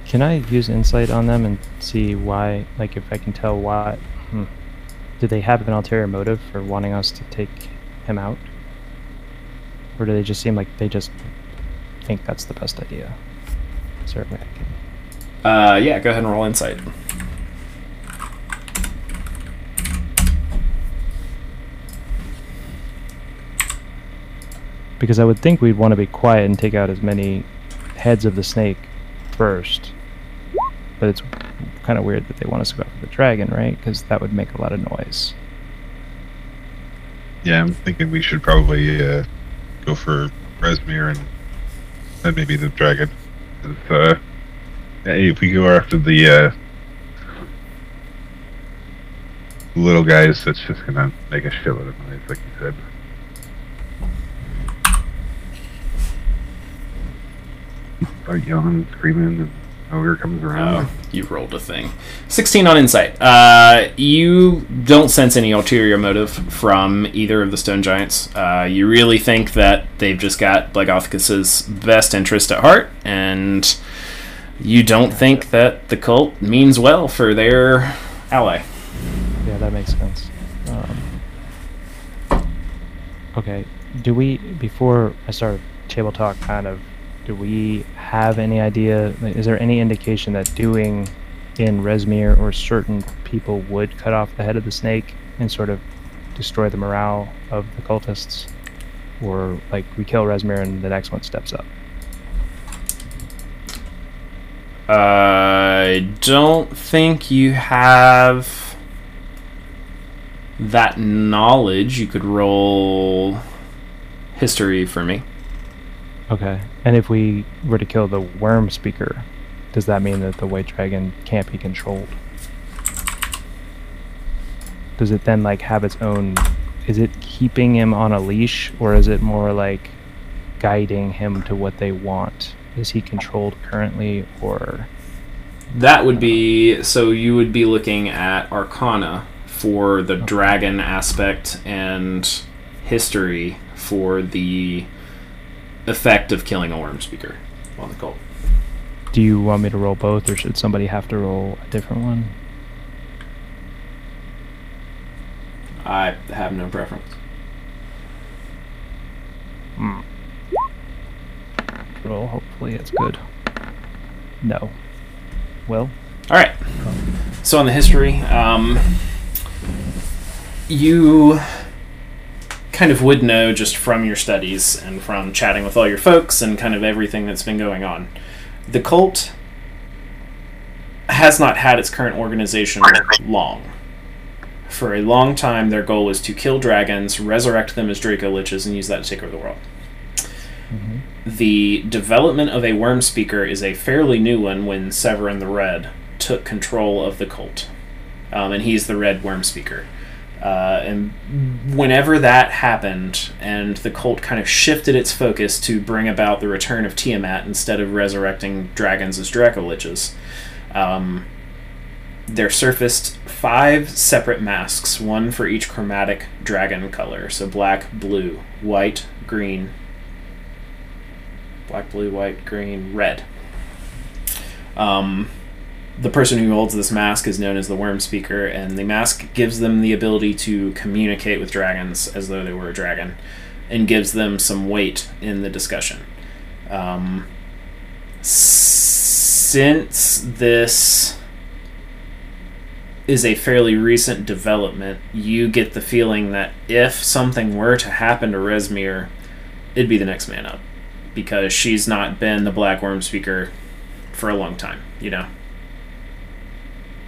can I use insight on them and see why? Like, if I can tell why? Hmm. Do they have an ulterior motive for wanting us to take him out, or do they just seem like they just think that's the best idea? Is there a way I can? Uh, yeah, go ahead and roll insight. Because I would think we'd want to be quiet and take out as many heads of the snake first. But it's kind of weird that they want us to go after the dragon, right? Because that would make a lot of noise. Yeah, I'm thinking we should probably uh, go for Rezmir and then maybe the dragon. Uh, if we go after the uh, little guys, that's just gonna make a shitload of noise, like you said. Start yelling, screaming, and ogre comes around. Oh, you rolled a thing. 16 on insight. Uh, you don't sense any ulterior motive from either of the stone giants. Uh, you really think that they've just got Blagothicus's best interest at heart, and you don't think that the cult means well for their ally. Yeah, that makes sense. Um, okay, do we before I start table talk? Kind of, do we have any idea? Is there any indication that doing in Rezmir or certain people would cut off the head of the snake and sort of destroy the morale of the cultists, or like we kill Rezmir and the next one steps up? I don't think you have that knowledge. You could roll history for me. Okay, and if we were to kill the worm speaker, does that mean that the white dragon can't be controlled? Does it then like have its own? Is it keeping him on a leash, or is it more like guiding him to what they want? Is he controlled currently, or That would be so you would be looking at Arcana for the dragon aspect and history for the effect of killing a worm speaker on the cult. do you want me to roll both, or should somebody have to roll a different one? I have no preference. Roll. Hopefully, it's good. No. Well, All right. So on the history, um, you kind of would know just from your studies and from chatting with all your folks and kind of everything that's been going on. The cult has not had its current organization long. For a long time, their goal is to kill dragons, resurrect them as Dracoliches, and use that to take over the world. The development of a worm speaker is a fairly new one when Severin the Red took control of the cult. Um, and he's the Red Worm Speaker. Uh, and whenever that happened, and the cult kind of shifted its focus to bring about the return of Tiamat instead of resurrecting dragons as Dracoliches, um, there surfaced five separate masks, one for each chromatic dragon color. So black, blue, white, green, black, blue, white, green, red. Um, the person who holds this mask is known as the Worm Speaker, and the mask gives them the ability to communicate with dragons as though they were a dragon, and gives them some weight in the discussion. Um, since this is a fairly recent development, you get the feeling that if something were to happen to Rezmir, it'd be the next man up. Because she's not been the Black Worm Speaker for a long time, you know?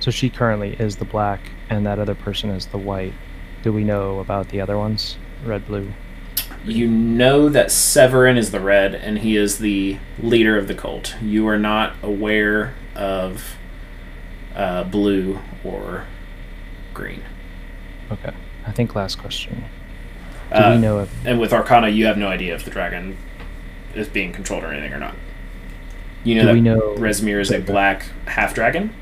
So she currently is the black, and that other person is the white. Do we know about the other ones? Red, blue. You know that Severin is the red, and he is the leader of the cult. You are not aware of uh, blue or green. Okay. I think last question. Do Uh, we know if And with Arcana, you have no idea if the dragon is being controlled or anything or not. You know Do that we know- Rezmir is a black half dragon,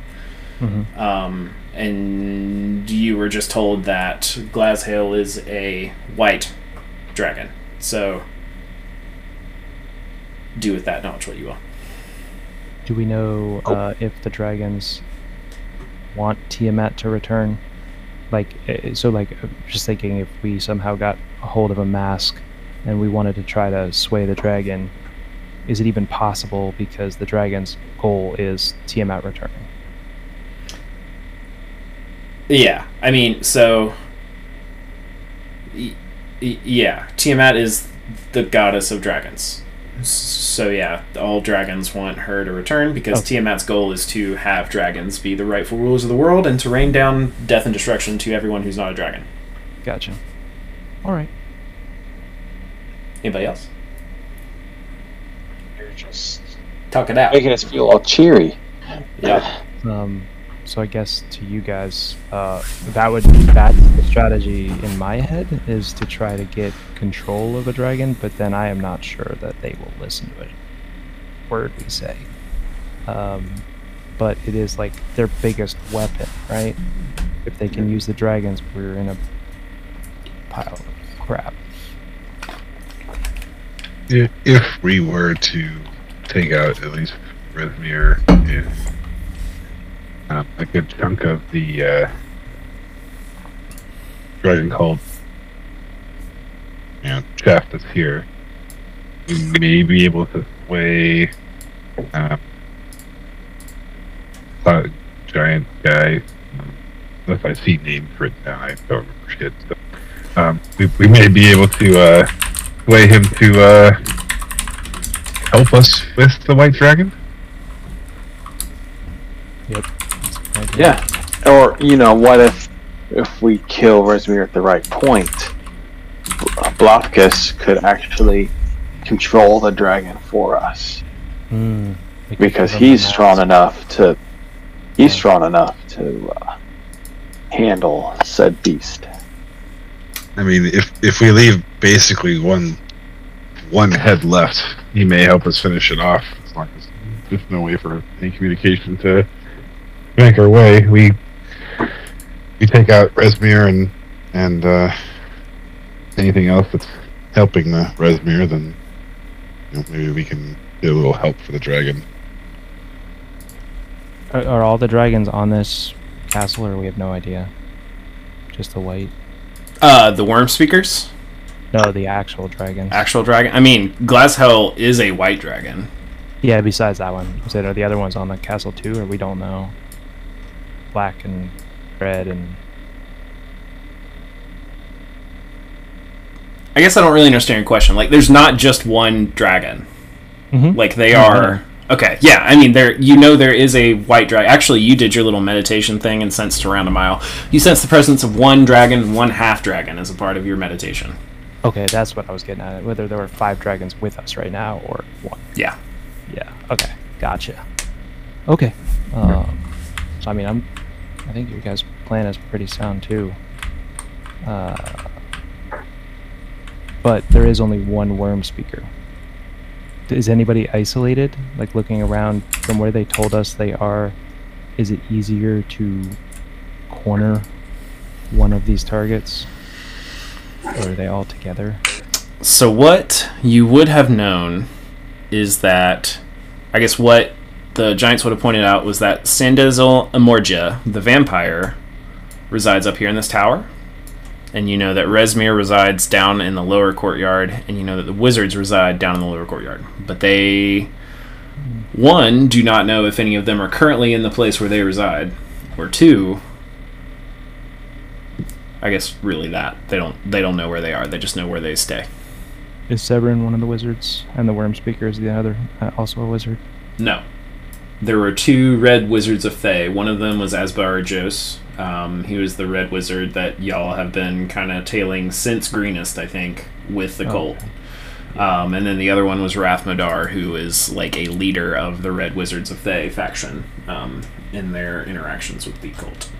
Mhm. um, and you were just told that Glazhael is a white dragon. So do with that knowledge what you will. Do we know uh, if the dragons want Tiamat to return? Like, uh, so, like, uh, just thinking if we somehow got a hold of a mask and we wanted to try to sway the dragon, is it even possible because the dragon's goal is Tiamat returning? Yeah, I mean, so y- y- yeah, Tiamat is the goddess of dragons. So yeah, all dragons want her to return because Okay. Tiamat's goal is to have dragons be the rightful rulers of the world and to rain down death and destruction to everyone who's not a dragon. Gotcha. All right. Anybody else? You're just Talk it out. Making us feel all cheery. Yeah. Um, so I guess to you guys, uh, that would that's the strategy in my head is to try to get control of a dragon, but then I am not sure that they will listen to it. word we say. Um, but it is like their biggest weapon, right? If they can use the dragons, we're in a pile of crap. If, if we were to take out at least Rezmir, if um, a good chunk of the uh, dragon called you know, shaft that's here, we may be able to sway um, a giant guy. Unless I see names written down, I don't remember shit. So, um, we, we may be able to uh, sway him to uh, help us with the white dragon. Yep. That's my idea. Yeah. Or, you know, what if if we kill Rezmir at the right point, Blagothkus could actually control the dragon for us. We could Because he's strong mask. enough to he's Yeah. strong enough to uh, handle said beast. I mean, if if we leave basically one one head left, he may help us finish it off. As long as there's no way for any communication to make our way, we we take out Rezmir and and uh, anything else that's helping the Rezmir, then you know, maybe we can get a little help for the dragon. Are, are all the dragons on this castle, or we have no idea? Just the white? Uh, the worm speakers, No, the actual dragon. actual dragon. I mean, Glazhael is a white dragon. yeah, besides that one. Is it, are the other ones on the castle too, or we don't know? Black and red and. I guess I don't really understand your question. Like, there's not just one dragon. Mhm. Like they No, I are. Okay, yeah. I mean, there. You know, there is a white dragon. Actually, you did your little meditation thing and sensed around a mile. You sense the presence of one dragon, one half dragon, as a part of your meditation. Okay, that's what I was getting at. Whether there were five dragons with us right now or one. Yeah. Yeah. Okay. Gotcha. Okay. Um, so I mean, I'm. I think your guys' plan is pretty sound too. Uh, but there is only one worm speaker. Is anybody isolated? Like looking around from where they told us they are, is it easier to corner one of these targets? Or are they all together? So what you would have known is that, I guess what the giants would have pointed out was that Sandesyl Morgia, the vampire, resides up here in this tower, and you know that Rezmir resides down in the lower courtyard, and you know that the wizards reside down in the lower courtyard. But they, one, do not know if any of them are currently in the place where they reside, or two, I guess really that they don't they don't know where they are. They just know where they stay. Is Severin one of the wizards? And the worm speaker is the other, uh, also a wizard? No. There were two red wizards of Thay. One of them was Azbara Jos. Um, he was the red wizard that y'all have been kind of tailing since Greenest, I think, with the Oh, cult. Um, and then the other one was Rath Modar, who is like a leader of the Red Wizards of Thay faction um, in their interactions with the cult.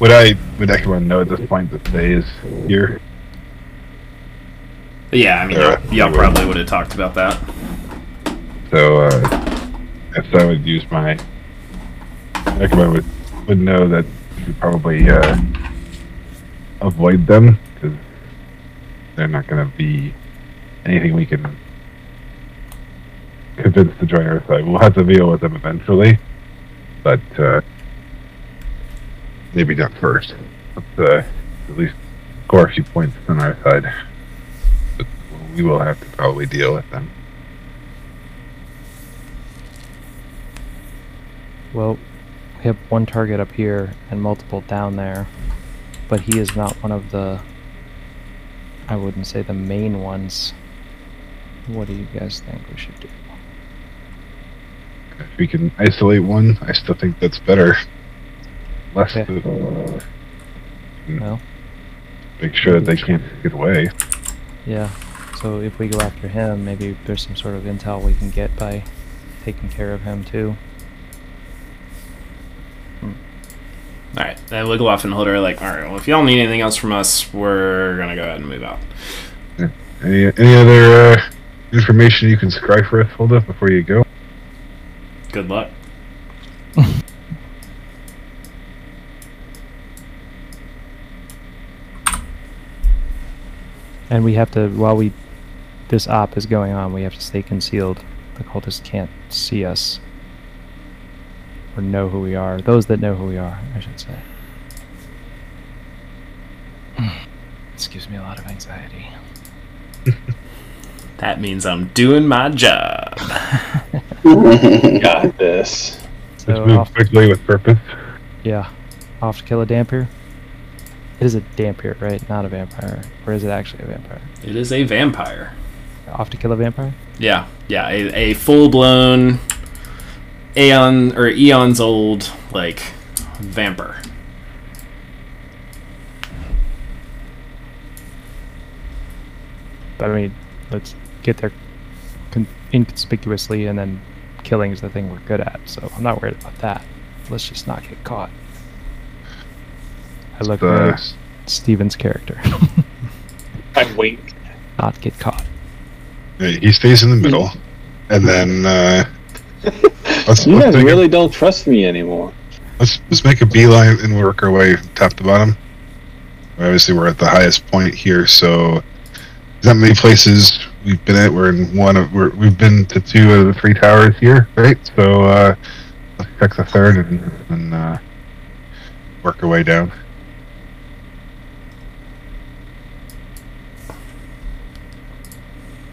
Would I would everyone know at this point that Thay is here? Yeah, I mean, Yeah. y'all, y'all probably would have talked about that. So uh, I I would use my. Everyone would would know that we should probably uh, avoid them because they're not going to be anything we can convince to join our side. We'll have to deal with them eventually, but uh, maybe not first. Let's uh, at least score a few points on our side. We will have to probably deal with them. Well, we have one target up here and multiple down there, but he is not one of the. I wouldn't say the main ones. What do you guys think we should do? If we can isolate one, I still think that's better. Less to Well, make sure that they can't get away. yeah. So if we go after him, maybe there's some sort of intel we can get by taking care of him too. All right, and Wiglof and Hulda are like, all right, well, if y'all need anything else from us, we're gonna go ahead and move out. Any any other uh, information you can scry for us, Hulda, before you go? Good luck. *laughs* And we have to, while we, this op is going on, we have to stay concealed. The cultists can't see us or know who we are. Those that know who we are, I should say. *sighs* this gives me a lot of anxiety. *laughs* That means I'm doing my job. *laughs* Got this. So Let's move quickly with purpose. yeah, off to kill a dhampir. It is a dhampir, right? Not a vampire. Or is it actually a vampire? It is a vampire. Off to kill a vampire? Yeah, yeah, a, a full blown aeon or eons old like vampire. But I mean, let's get there con- inconspicuously, and then killing is the thing we're good at. So I'm not worried about that. Let's just not get caught. I look at Steven's character. *laughs* I wink. not get caught. He stays in the middle, and then uh, *laughs* let's You let's guys really don't trust me anymore. let's let's make a beeline and work our way top to bottom. Obviously, we're at the highest point here, so not many places we've been at. We're in one of we're, we've been to two of the three towers here, right? So uh, let's check the third and, and uh, work our way down.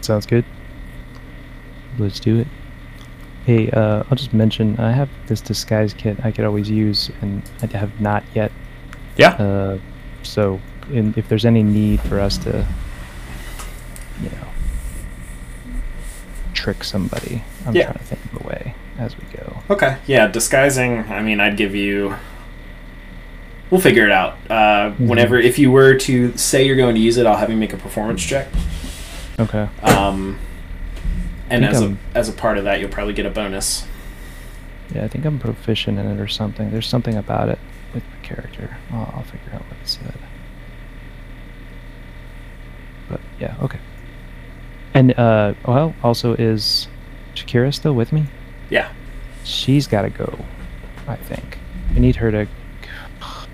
Sounds good. Let's do it. Hey, uh, I'll just mention I have this disguise kit I could always use, and I have not yet. Yeah. Uh, so, in, if there's any need for us to, you know, trick somebody, I'm Yeah. trying to think of a way as we go. Okay. Yeah, disguising. I mean, I'd give you. We'll figure it out. Uh, Whenever, if you were to say you're going to use it, I'll have you make a performance check. Okay. Um, and as a as a part of that, you'll probably get a bonus. Yeah, I think I'm proficient in it or something. There's something about it with my character. I'll, I'll figure out what it said. But yeah, okay. And uh, well, also is Shakira still with me? Yeah. She's got to go. I think I need her to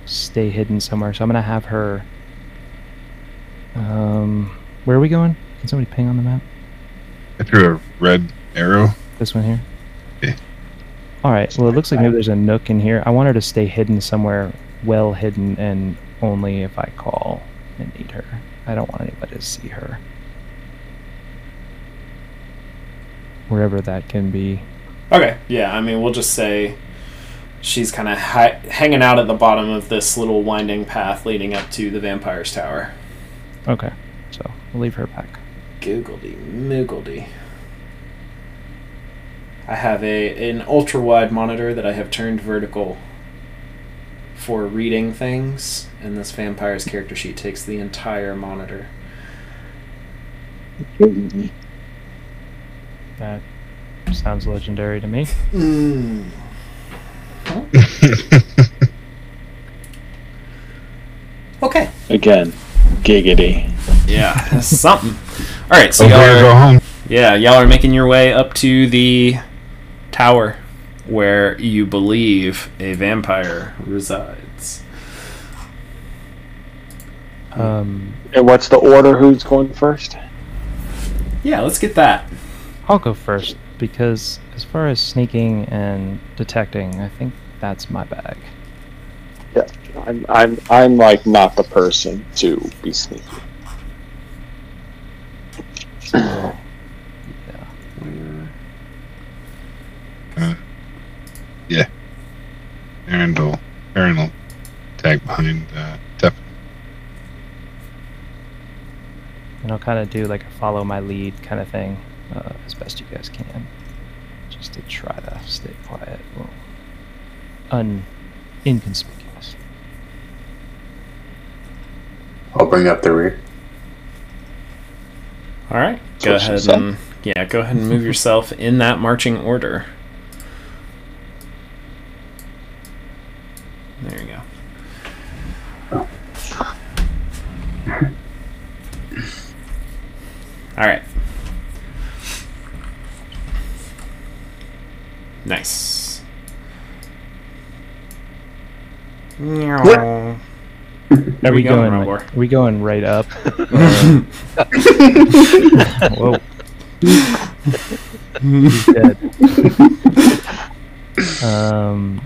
stay hidden somewhere. So I'm gonna have her. Um, where are we going? Can somebody ping on the map? I threw a red arrow. This one here. Yeah. All right. Well, it looks like maybe there's a nook in here. I want her to stay hidden somewhere, well hidden, and only if I call and need her. I don't want anybody to see her. Wherever that can be. Okay. Yeah. I mean, we'll just say she's kind of hi- hanging out at the bottom of this little winding path leading up to the vampire's tower. Okay. So we'll leave her back. Googledy moogledy. I have a an ultra wide monitor that I have turned vertical for reading things, and this vampire's character sheet takes the entire monitor. That sounds legendary to me. Mm. *laughs* Okay. Again, giggity. Yeah, *laughs* something. All right, so So y'all y'all go home. yeah, y'all are making your way up to the tower where you believe a vampire resides. Um, And what's the order? Who's going first? Yeah, let's get that. I'll go first because as far as sneaking and detecting, I think that's my bag. Yeah, I'm, I'm, I'm like not the person to be sneaky. So, yeah. Aaron will, Aaron will tag behind uh, Tef. And I'll kind of do like a follow my lead kind of thing uh, as best you guys can. Just to try to stay quiet. Well, un inconspicuous. I'll bring up the rear. All right, So go she ahead said. and yeah, go ahead and move *laughs* yourself in that marching order. There you go. All right. Nice. Meow. Are we, we going, going? Like, are we going right up? *laughs* Whoa. *laughs* He's dead. um.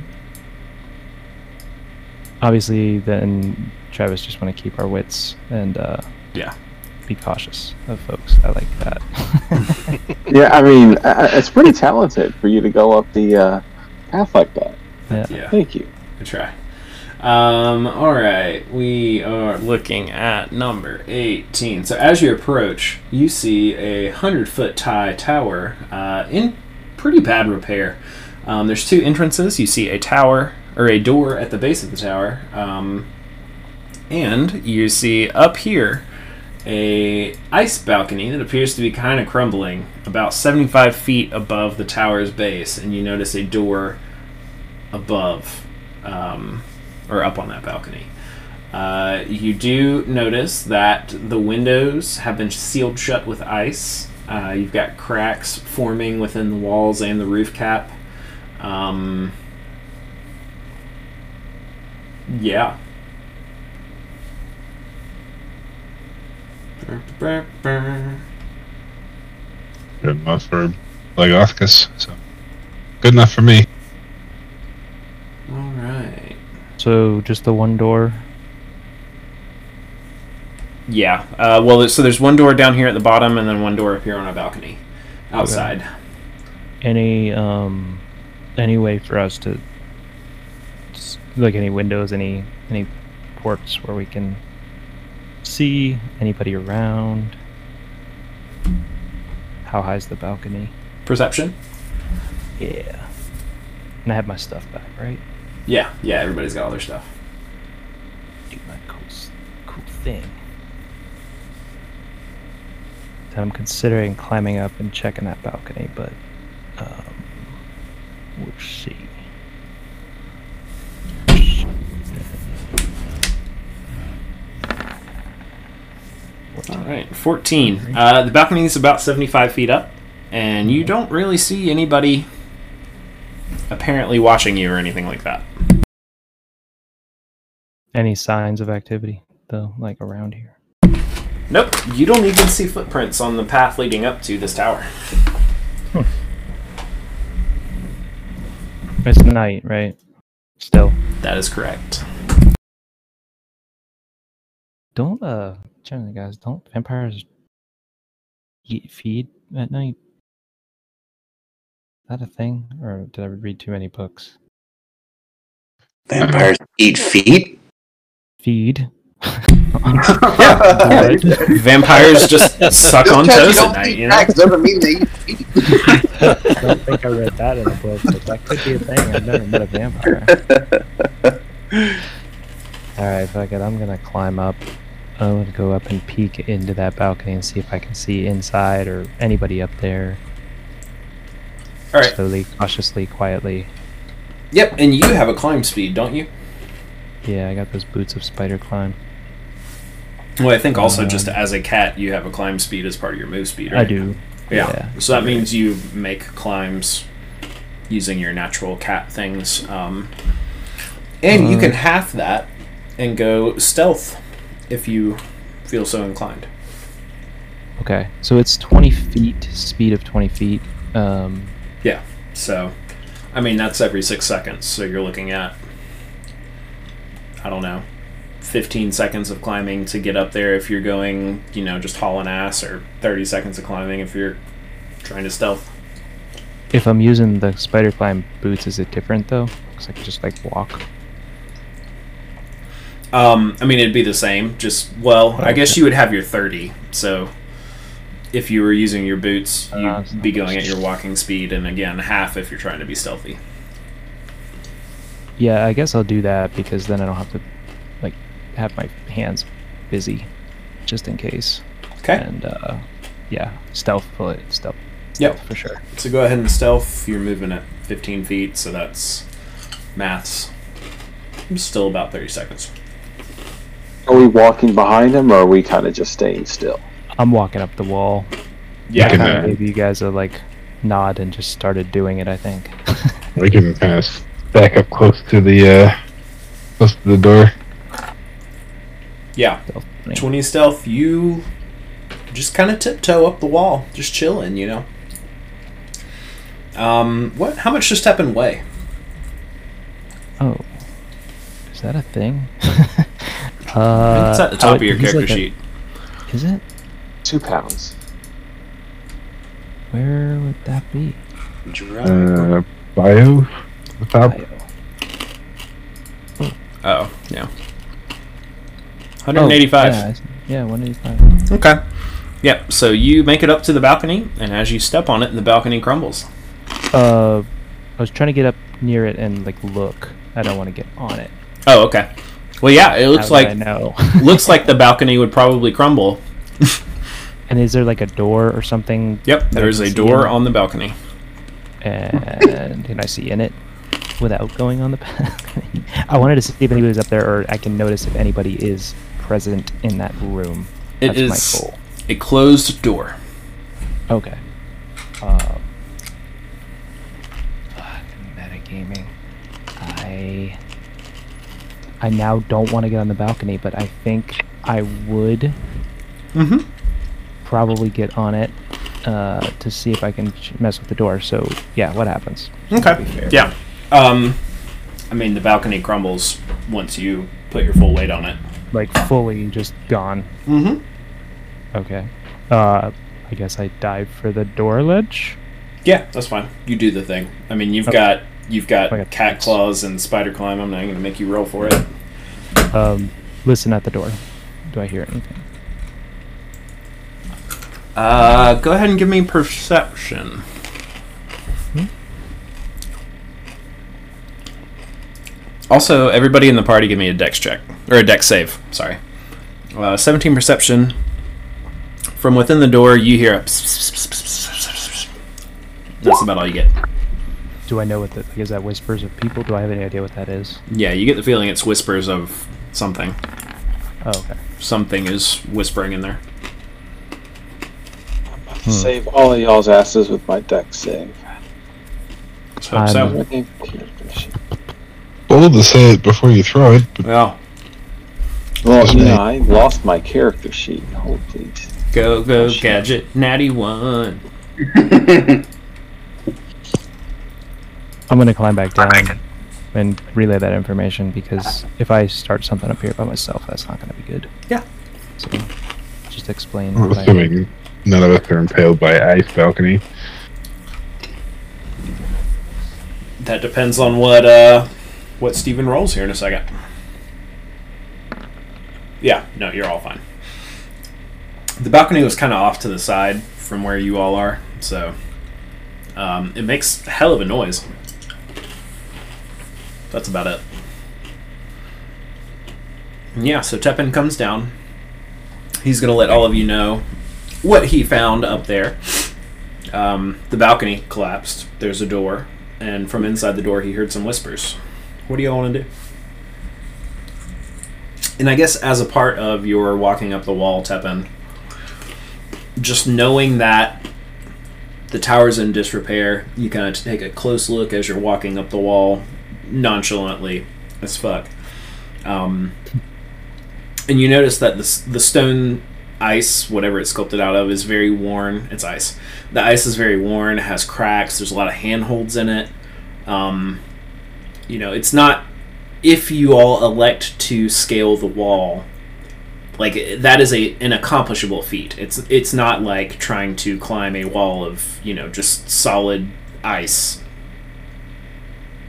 Obviously, then Travis just want to keep our wits and uh, Yeah. be cautious of folks. I like that. *laughs* Yeah, I mean, uh, it's pretty talented for you to go up the uh, path like that. yeah. Yeah. Thank you. Good try. Um, all right, we are looking at number 18. So as you approach, you see a 100 foot high tower uh, in pretty bad repair. Um, there's two entrances. You see a tower, or a door at the base of the tower, um, and you see up here a ice balcony that appears to be kind of crumbling about 75 feet above the tower's base, and you notice a door above um, or up on that balcony. Uh, you do notice that the windows have been sealed shut with ice. Uh, you've got cracks forming within the walls and the roof cap. Um, yeah. Good enough for Blagothkus, so good enough for me. All right. So just the one door. Yeah. Uh, well, so there's one door down here at the bottom, and then one door up here on a balcony outside. Any um, any way for us to like any windows, any any ports where we can see anybody around? How high's the balcony? Perception. Yeah. And I have my stuff back, right? Yeah. Yeah. Everybody's got all their stuff. Do my cool, cool thing. I'm considering climbing up and checking that balcony, but um, would see. All right, 14. Uh, the balcony is about 75 feet up, and you don't really see anybody apparently watching you or anything like that. Any signs of activity though, like around here? Nope, you don't even see footprints on the path leading up to this tower. It's night, right? Still. That is correct. Don't uh generally guys, don't vampires eat feed at night? Is that a thing? Or did I read too many books? Vampires eat feet? Feed? *laughs* Vampires just suck on *laughs* toes at night, you know? doesn't mean they eat feet. I *laughs* don't think I read that in a book, but that could be a thing. I've never met a vampire. Alright, fuck it. I'm gonna climb up. I'm gonna go up and peek into that balcony and see if I can see inside or anybody up there. All right. Slowly, cautiously, quietly. Yep, and you have a climb speed, don't you? Yeah, I got those boots of spider climb. Well, I think also Um, just as a cat, you have a climb speed as part of your move speed, right? I do. Yeah. Yeah. So that means you make climbs using your natural cat things. Um, and you Uh. can half that and go stealth if you feel so inclined. Okay, so it's 20 feet, speed of 20 feet. Um, Yeah. So, I mean, that's every six seconds. So you're looking at, I don't know, 15 seconds of climbing to get up there if you're going, you know, just hauling ass, or 30 seconds of climbing if you're trying to stealth. if I'm using the spider climb boots, is it different though? Because I can just like walk. Um, I mean, it'd be the same. Just well, I guess Okay. you would have your thirty. So if you were using your boots, you'd Uh, be going at your walking speed, and again, half if you're trying to be stealthy. Yeah, I guess I'll do that because then I don't have to like have my hands busy, just in case. Okay. And uh, yeah, stealth bullet, stealth. Yep. stealth for sure. So go ahead and stealth. You're moving at 15 feet, so that's maths. Still about 30 seconds. Are we walking behind him, or are we kind of just staying still? I'm walking up the wall. Yeah. can, Kinda uh, Maybe you guys are like nod and just started doing it. I think. We can *laughs* kind of stack up close to the uh, close to the door. Yeah. Stealth. 20 stealth. You just kind of tiptoe up the wall, just chilling, you know. Um, what? How much does step and weigh? Oh, is that a thing? Uh, *laughs* it's at the top of your character like a- sheet. Is it? Two pounds. Where would that be? Uh, bio, the top. Bio. Oh, yeah. Oh, 185. yeah, yeah, 185. Okay. Yep. So you make it up to the balcony, and as you step on it, the balcony crumbles. Uh, I was trying to get up near it and like look. I don't want to get on it. Oh, okay. Well, yeah. It looks How would I like know. looks like the balcony would probably crumble. *laughs* and is there like a door or something? Yep. There's a door on the balcony. And can I see in it without going on the balcony? *laughs* I wanted to see if anybody was up there, or I can notice if anybody is present in that room. It That's is my goal. a closed door. Okay. Um, metagaming. I I now don't want to get on the balcony, but I think I would Mm-hmm. Probably get on it uh, to see if I can mess with the door. So yeah, what happens? Okay. To be fair. Yeah. Um, I mean, the balcony crumbles once you put your full weight on it. Like fully just gone. Mm-hmm. Okay. Uh, I guess I dive for the door ledge. Yeah, that's fine. You do the thing. I mean, you've Okay. got you've got I cat claws and spider climb. I'm not going to make you roll for it. Um, listen at the door. Do I hear anything? Uh, go ahead and give me perception. Also, everybody in the party, give me a dex check or a dex save. Sorry. Uh, 17 perception. From within the door, you hear a. pss, pss, pss, pss, pss, pss, pss. That's about all you get. Do I know what that like, is? That whispers of people? Do I have any idea what that is? Yeah, you get the feeling it's whispers of something. Oh, okay. Something is whispering in there. Hmm. Save all of y'all's asses with my dex save. Let's hope so. I'm- Bold to say it before you throw it, but Well, Well, Just you me. know, I lost my character sheet. Hold please. go go Oh, gadget natty one. *laughs* I'm gonna climb back down and relay that information because if I start something up here by myself, that's not gonna be good. Yeah. So just explain. I'm what assuming none of us are impaled by ice balcony. That depends on what uh what Steven rolls here in a second. Yeah, no, you're all fine. The balcony was kind of off to the side from where you all are, so um, it makes a hell of a noise. That's about it. Yeah, so Tepin comes down. He's gonna let all of you know what he found up there. Um, the balcony collapsed. There's a door, and from inside the door, he heard some whispers. What do y'all want to do? And I guess as a part of your walking up the wall, Tepin, just knowing that the tower's in disrepair, you kind of take a close look as you're walking up the wall, nonchalantly as fuck. Um, and you notice that the, the stone ice, whatever it's sculpted out of, is very worn. It's ice. The ice is very worn, it has cracks, there's a lot of handholds in it. Um, you know, it's not. If you all elect to scale the wall, like that is a an accomplishable feat. It's it's not like trying to climb a wall of you know just solid ice.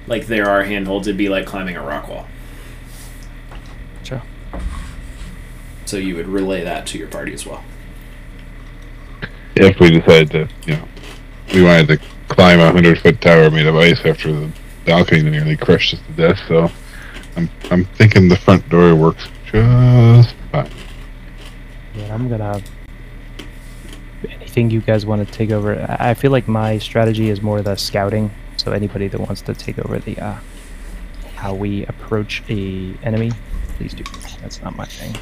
Like there are handholds, it'd be like climbing a rock wall. So you would relay that to your party as well. If we decided to, you know, we wanted to climb a hundred foot tower made of ice after the balcony nearly crushed us to death, so I'm I'm thinking the front door works just fine. Yeah, I'm gonna. Anything you guys want to take over? I I feel like my strategy is more the scouting. So anybody that wants to take over the uh, how we approach a enemy, please do. That's not my thing.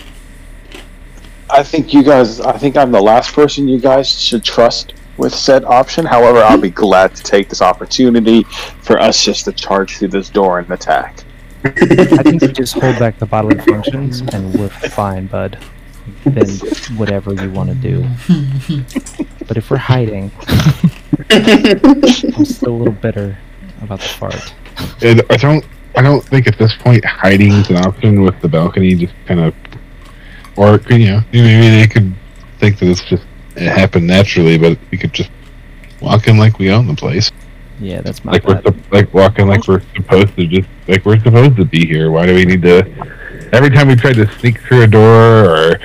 I think you guys. I think I'm the last person you guys should trust with said option. However, I'll be glad to take this opportunity for us just to charge through this door and attack. I think we just hold back the bodily functions and we're fine, bud. Then whatever you want to do. But if we're hiding, I'm still a little bitter about the fart. And I don't I don't think at this point hiding is an option with the balcony. Just kind of, or you know, maybe they could think that it's just it happened naturally, but we could just walk in like we own the place, Yeah, that's my like we're like walking like we're supposed to just like we're supposed to be here. Why do we need to? Every time we try to sneak through a door or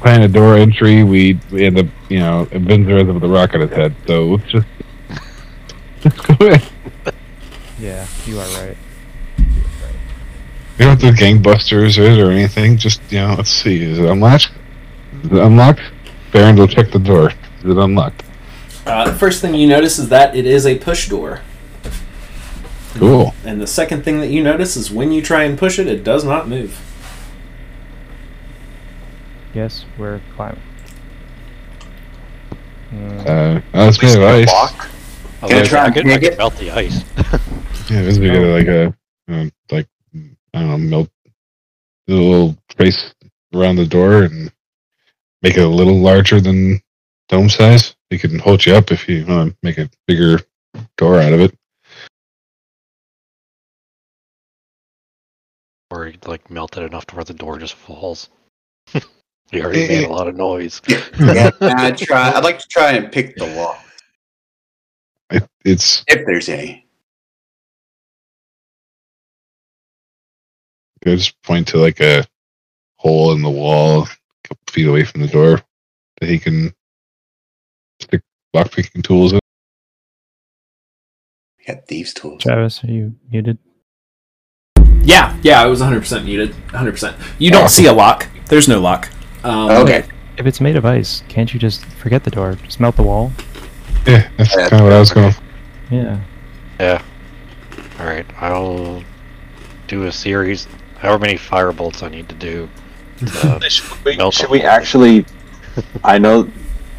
plan a door entry, we we end up you know Vinzer with a rock on his head. So let's just *laughs* let's go in. Yeah, you are right. We don't have to gangbusters it or anything. Just you know, let's see. Is it unlatched? Is it unlocked? Baron will check the door. Is it unlocked? Uh, the first thing you notice is that it is a push door. Cool. And the second thing that you notice is when you try and push it, it does not move. Yes, we're climbing. Mm, Uh, oh, it's made of ice. Block. Although I try I and could, I could it? melt the ice. *laughs* Yeah, this is got like a uh, like I don't know, melt a little trace around the door and make it a little larger than dome size. It can hold you up if you want to make a bigger door out of it. or like melt it enough to where the door just falls. *laughs* you already made a lot of noise. *laughs* yeah, I'd try. I'd like to try and pick the lock It, it's if there's any. I just point to like a hole in the wall, a couple feet away from the door, that he can stick lockpicking tools in. We got thieves' tools. Travis, are you muted? Yeah, yeah, I was 100% muted. 100%. You don't see a lock. There's no lock. Um, Okay. If it's made of ice, can't you just forget the door? Just melt the wall? Yeah, that's Yeah. kind of what I was going. Yeah. Yeah. All right, I'll do a series. However many fire bolts I need to do. to- *laughs* Should *laughs* we, should we actually? I know.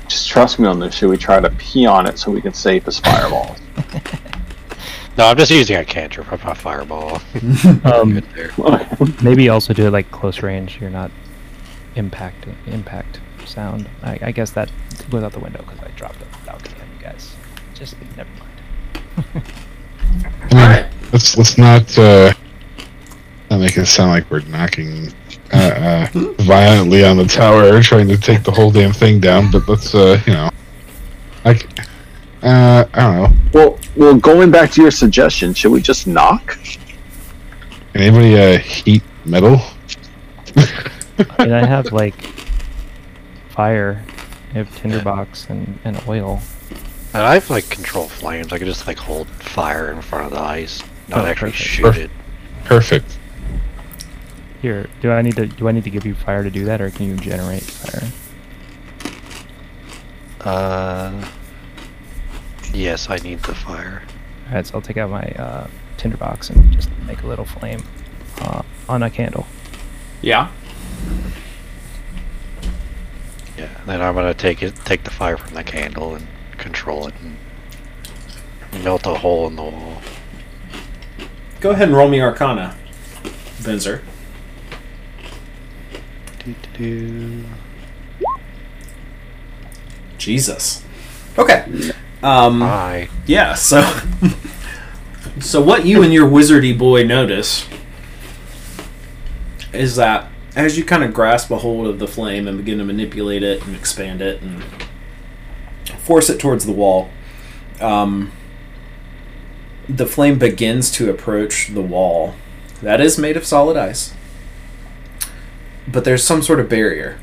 Just trust me on this. Should we try to pee on it so we can save his fireballs? *laughs* no, I'm just using a cantrip. I'm not fireball. Um, Good there. maybe also do it like close range. You're not impacting impact sound. I, I guess that goes out the window because I dropped it balcony on you guys. Just never mind. Alright. let's let's not uh, not make it sound like we're knocking uh, uh, violently on the tower, trying to take the whole damn thing down. But let's uh, you know, like uh, I don't know. Well, well, going back to your suggestion, should we just knock? Anybody uh, heat metal? I mean, I have like fire. I have tinderbox and, and oil. And I have like control flames. I could just like hold fire in front of the ice, not Oh, actually perfect. shoot it. Perfect. Here, do I need to do I need to give you fire to do that, or can you generate fire? Uh, yes, I need the fire. Alright, so I'll take out my uh, tinderbox and just make a little flame uh, on a candle. Yeah. Yeah, then I'm gonna take it, take the fire from the candle and control it and melt a hole in the wall. Go ahead and roll me Arcana, Vinzer. Jesus. Okay. Um, Bye. yeah. So, *laughs* so what you and your wizardy boy notice is that as you kind of grasp a hold of the flame and begin to manipulate it and expand it and force it towards the wall, um, the flame begins to approach the wall. That is made of solid ice, but there's some sort of barrier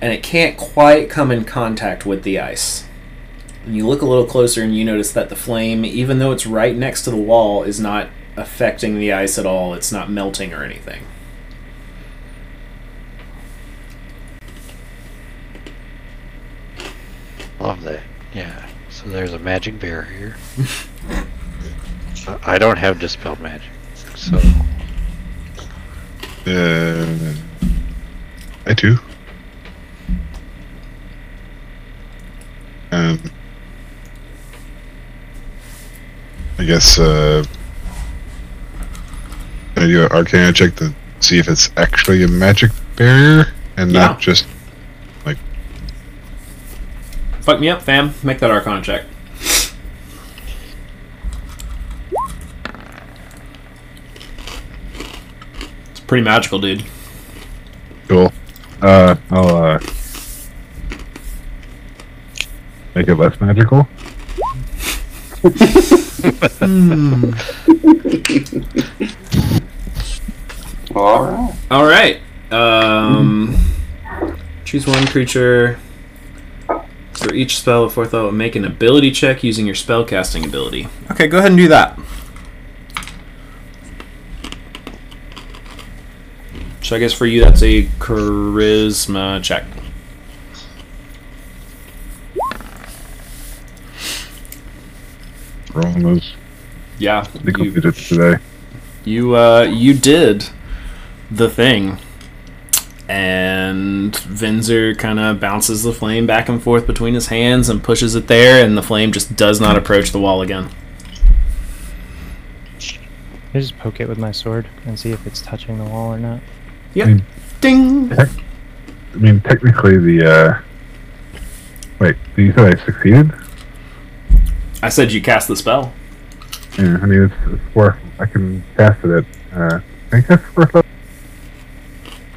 and it can't quite come in contact with the ice. And you look a little closer and you notice that the flame, even though it's right next to the wall, is not affecting the ice at all. It's not melting or anything. Love that. Yeah. So there's a magic barrier. I- *laughs* I don't have dispel magic, so Uh, I do. Um, I guess uh, I do an Arcana check to see if it's actually a magic barrier and Yeah. not just like... Fuck me up, fam. Make that Arcana check. Pretty magical, dude. cool. Uh, I'll uh, make it less magical. *laughs* All right. All right. Um, choose one creature for each spell of fourth level. Make an ability check using your spell casting ability. Okay, go ahead and do that. So I guess for you that's a charisma check. Rolling those. Yeah, They you, completed today. you uh you did the thing. And Vinzer kind of bounces the flame back and forth between his hands and pushes it there, and the flame just does not approach the wall again. I just poke it with my sword and see if it's touching the wall or not. Yep. Ding. I mean, technically, the uh, wait. Do you said I succeeded. I said you cast the spell. Yeah, I mean, it's, it's fourth. I can cast it at. Uh, can I cast fourth level?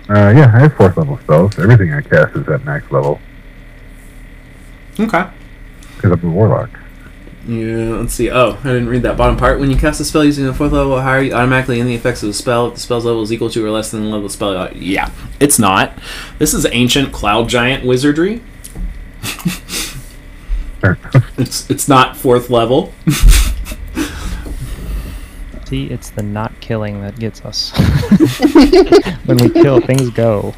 Uh, yeah, I have fourth level spells. Everything I cast is at max level Okay. because I'm a warlock. Yeah, let's see. Oh, I didn't read that bottom part. When you cast a spell using the fourth level or higher, you automatically in the effects of the spell. If the spell's level is equal to or less than the level of the spell, uh, yeah, it's not. This is ancient cloud giant wizardry. *laughs* It's it's not fourth level. *laughs* See, it's the not killing that gets us. *laughs* when we kill, things go.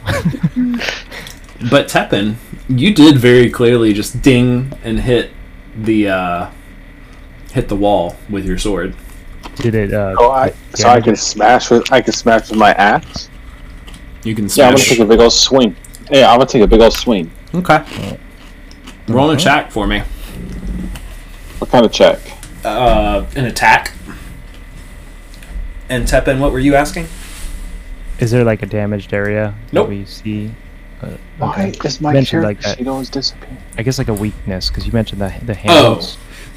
But Tepin, you did very clearly just ding and hit the uh, hit the wall with your sword. Did it? Uh, Oh, I, so I can smash with I can smash with my axe. You can Smash. Yeah, I'm gonna take a big old swing. Yeah, I'm gonna take a big old swing. okay. Roll an attack for me. What kind of check? Uh, an attack. And Tepin, what were you asking? is there like a damaged area Nope. that we see? Uh, Why is my Mentioned character like that. sheet always disappear? I guess like a weakness because you mentioned the the Oh.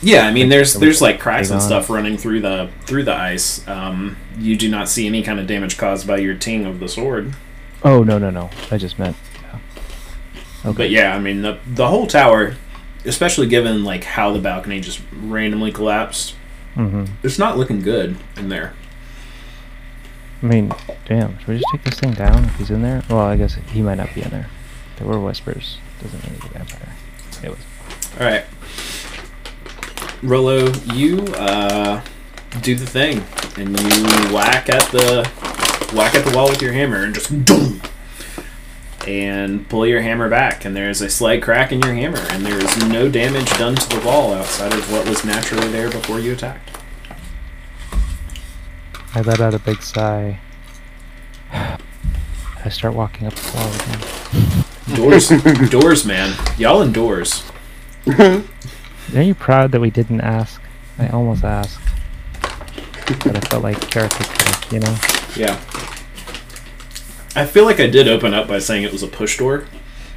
Yeah, I mean, there's Like, there's like cracks and stuff running through the through the ice. Um, you do not see any kind of damage caused by your ting of the sword. Oh no no no! I just meant. Yeah. Okay. But yeah, I mean the the whole tower, especially given like how the balcony just randomly collapsed, hmm it's not looking good in there. I mean, damn. Should we just take this thing down if he's in there? Well, I guess he might not be in there. There were whispers. Doesn't mean he's a vampire. Anyways. All Rolo, you uh, do the thing, and you whack at the whack at the wall with your hammer, and just boom, and pull your hammer back, and there's a slight crack in your hammer, and there is no damage done to the wall outside of what was naturally there before you attacked. I let out a big sigh. *sighs* I start walking up the wall again. Doors, *laughs* doors, man, y'all indoors. *laughs* Are you proud that we didn't ask? I almost asked. But I felt like character you know? Yeah. I feel like I did open up by saying it was a push door.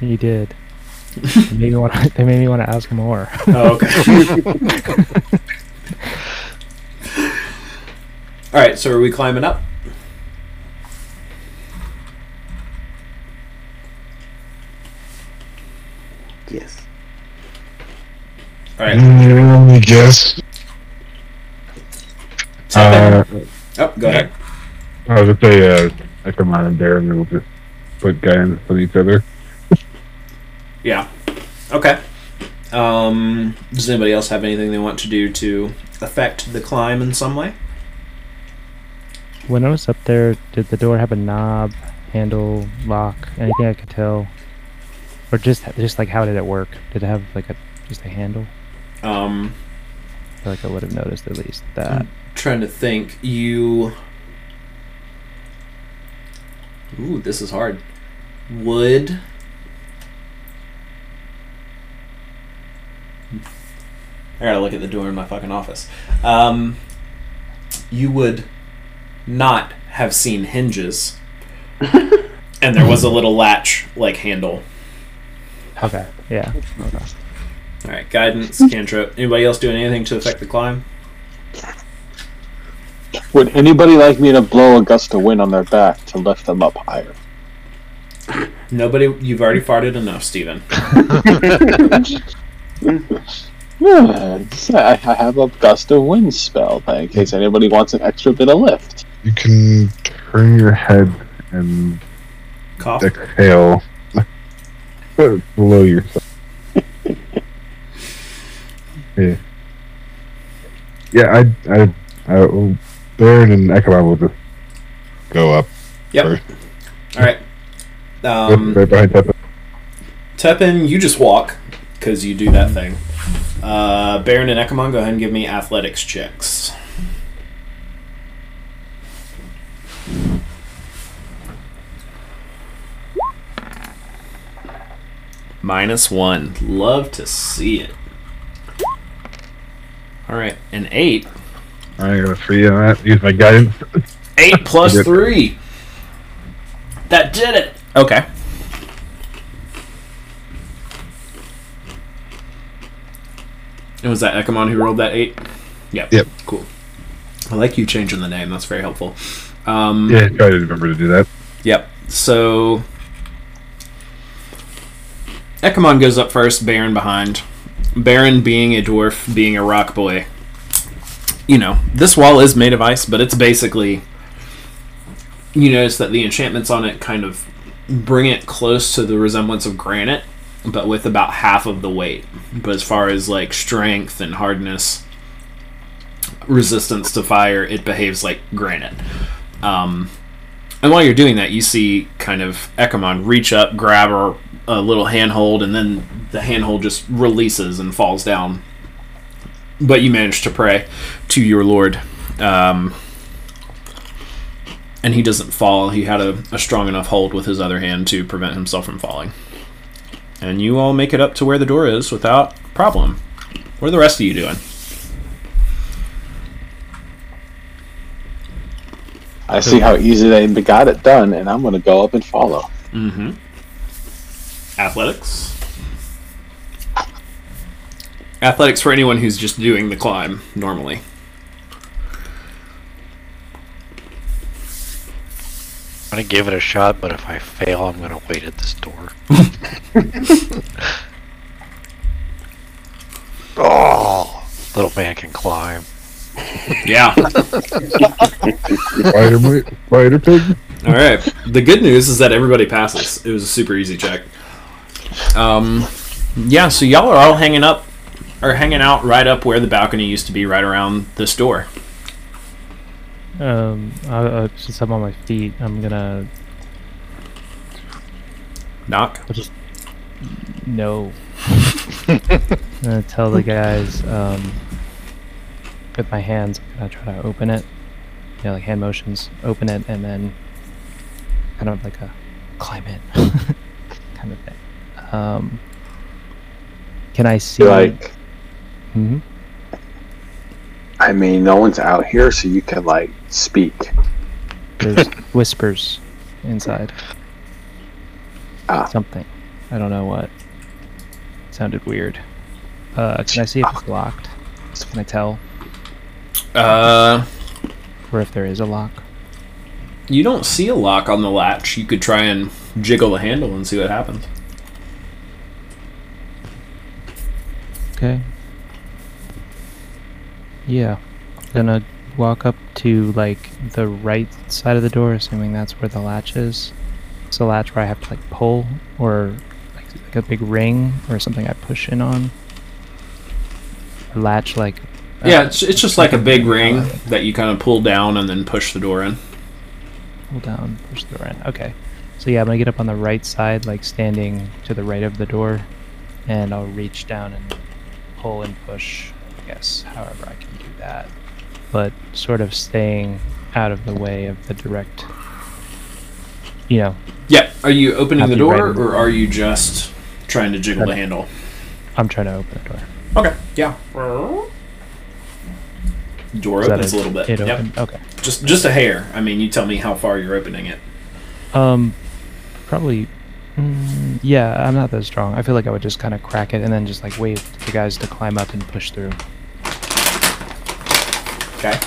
You did. *laughs* they made me want to, they made me want to ask more. Oh, okay. *laughs* *laughs* All right, so are we climbing up? All right. Mm, I guess. Uh, oh, go ahead. I was gonna say, uh, I come on in there and we'll just put guns on each other. Yeah. Okay. Um, does anybody else have anything they want to do to affect the climb in some way? when I was up there, did the door have a knob, handle, lock, anything I could tell? Or just just like how did it work? Did it have like a just a handle? Um, I feel like I would have noticed at least that. trying to think. You. Ooh, this is hard. Would. I gotta look at the door in my fucking office. Um, you would not have seen hinges, *laughs* and there was a little latch like handle. Okay. Yeah. Okay. All right, guidance, *laughs* cantrip. Anybody else doing anything to affect the climb? Would anybody like me to blow a gust of wind on their back to lift them up higher? Nobody. You've already farted enough, Steven. *laughs* Yeah, I I have a gust of wind spell in case anybody wants an extra bit of lift. You can turn your head and Cough. exhale below yourself. Yeah. Yeah, I, I, I, Baron and Echelon will just go up Yep. first. All right. Um, right behind Teppa. Tepin, you just walk because you do that thing. Uh, Baron and Ekamon, go ahead and give me athletics checks. Minus one. Love to see it. All right, an eight. I got a free on that. Use my guidance. Eight *laughs* three. That did it. Okay. And was that Ekamon who rolled that eight? Yep. Yep. Cool. I like you changing the name. That's very helpful. Um, Yeah, try to remember to do that. Yep. So Ekamon goes up first, Baron behind. Baron being a dwarf, being a rock boy. You know, this wall is made of ice, but it's basically you notice that the enchantments on it kind of bring it close to the resemblance of granite, but with about half of the weight. But as far as like strength and hardness, resistance to fire, it behaves like granite. Um, and while you're doing that, you see kind of Ekamon reach up, grab a, a little handhold, and then the handhold just releases and falls down but you manage to pray to your lord. Um, and he doesn't fall. He had a, a strong enough hold with his other hand to prevent himself from falling. And you all make it up to where the door is without problem. What are the rest of you doing? I see how easy they got it done, and I'm going to go up and follow. Mm-hmm. Athletics. Athletics for anyone who's just doing the climb normally. I'm gonna give it a shot, but if I fail, I'm gonna wait at this *laughs* door. oh, little man can climb. Yeah. Spider, mo- spider pig. All right. The good news is that everybody passes. It was a super easy check. Um, yeah. So y'all are all hanging up, or hanging out right up where the balcony used to be, right around this door. Um, I, uh, since I'm on my feet, I'm gonna Knock. I'll just no. *laughs* I'm gonna tell the guys um, with my hands. I'm gonna try to open it. Yeah, like hand motions. Open it and then kind of like a climb in *laughs* kind of thing. Um, can I see? Like, Mhm. I mean, no one's out here, so you can like speak. There's *laughs* whispers inside. Ah. Something. I don't know what. Sounded weird. Uh, can I see if it's locked? Can I tell? Uh, Or if there is a lock? you don't see a lock on the latch. You could try and jiggle the handle and see what happens. Okay. Yeah. I'm gonna walk up to like the right side of the door, assuming that's where the latch is. It's a latch where I have to like pull or like, like a big ring or something I push in on. A latch like uh, Yeah, it's, it's just like a big ring that you kind of pull down and then push the door in. pull down, push the door in. Okay. So yeah, I'm gonna get up on the right side, like standing to the right of the door, and I'll reach down and pull and push. I guess however I can do that, but sort of staying out of the way of the direct. You know, Yeah. Are you opening the door read- or are you just trying to jiggle the handle? I'm trying to open the door. Okay. Yeah. Door Is opens a it? little bit. It Yep. opened. Okay. Just just a hair. I mean, you tell me how far you're opening it. Um, probably. Mm, yeah, I'm not that strong. I feel like I would just kind of crack it and then just like wait for the guys to climb up and push through. Okay.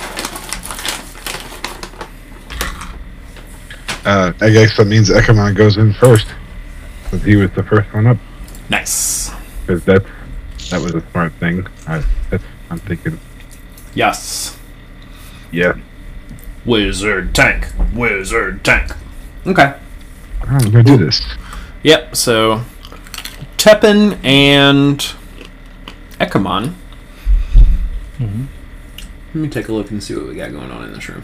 Uh, I guess that means Ekamon goes in first, since he was the first one up. Nice. Because that that was a smart thing. I, that's, I'm thinking, Yes. yeah, Wizard tank. Wizard tank. Okay. I'm gonna do this. Yep. So, Tepin and Ekamon. Mm-hmm. Let me take a look and see what we got going on in this room.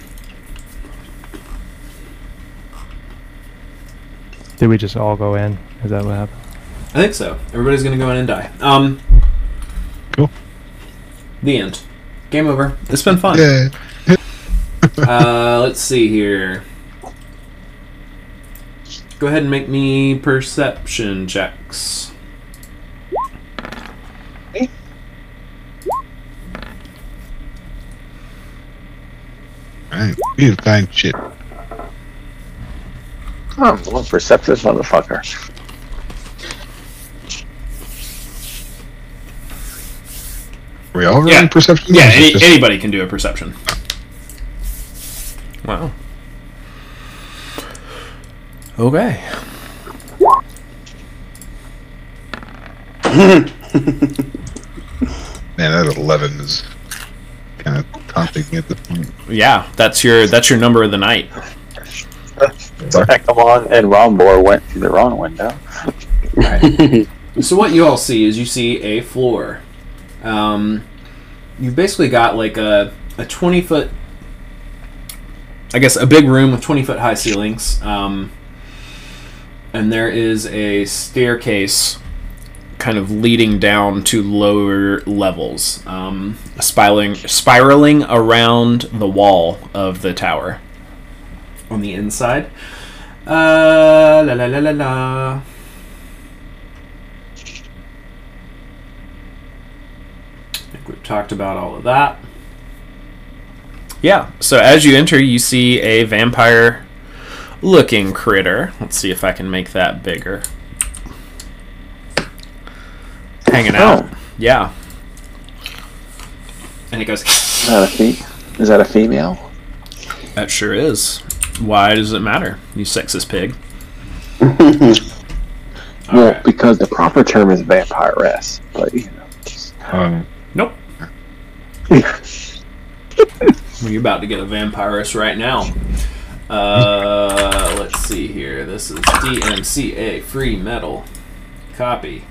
Did we just all go in? Is that what happened? I think so. Everybody's gonna go in and die. Um. Cool. The end. Game over. It's been fun. Yeah. *laughs* uh, let's see here. Go ahead and make me perception checks. Alright, we didn't find shit. Oh, one perceptive motherfucker. Are we all Yeah. perception? Yeah, Or is it any, just- anybody can do a perception. Wow. Okay. *laughs* Man, that 11 is kind of taunting me at this point. Yeah, that's your that's your number of the night. Come on, and Rombor went through the wrong window. *laughs* So what you all see is you see a floor. Um, you've basically got like a a twenty foot, I guess, a big room with twenty foot high ceilings. Um, and there is a staircase kind of leading down to lower levels, um, spiraling spiraling around the wall of the tower on the inside. Uh, la la la la la. I think we've talked about all of that. Yeah, so as you enter, you see a vampire looking critter. Let's see if I can make that bigger. Hanging out. Oh. Yeah. And he goes, Is that a fe- Is that a female? That sure is. Why does it matter, you sexist pig? *laughs* Well, Alright. because the proper term is vampiress, but you know. just- Um, Nope. *laughs* You're about to get a vampirus right now. Uh, let's see here. This is DMCA free metal. Copy.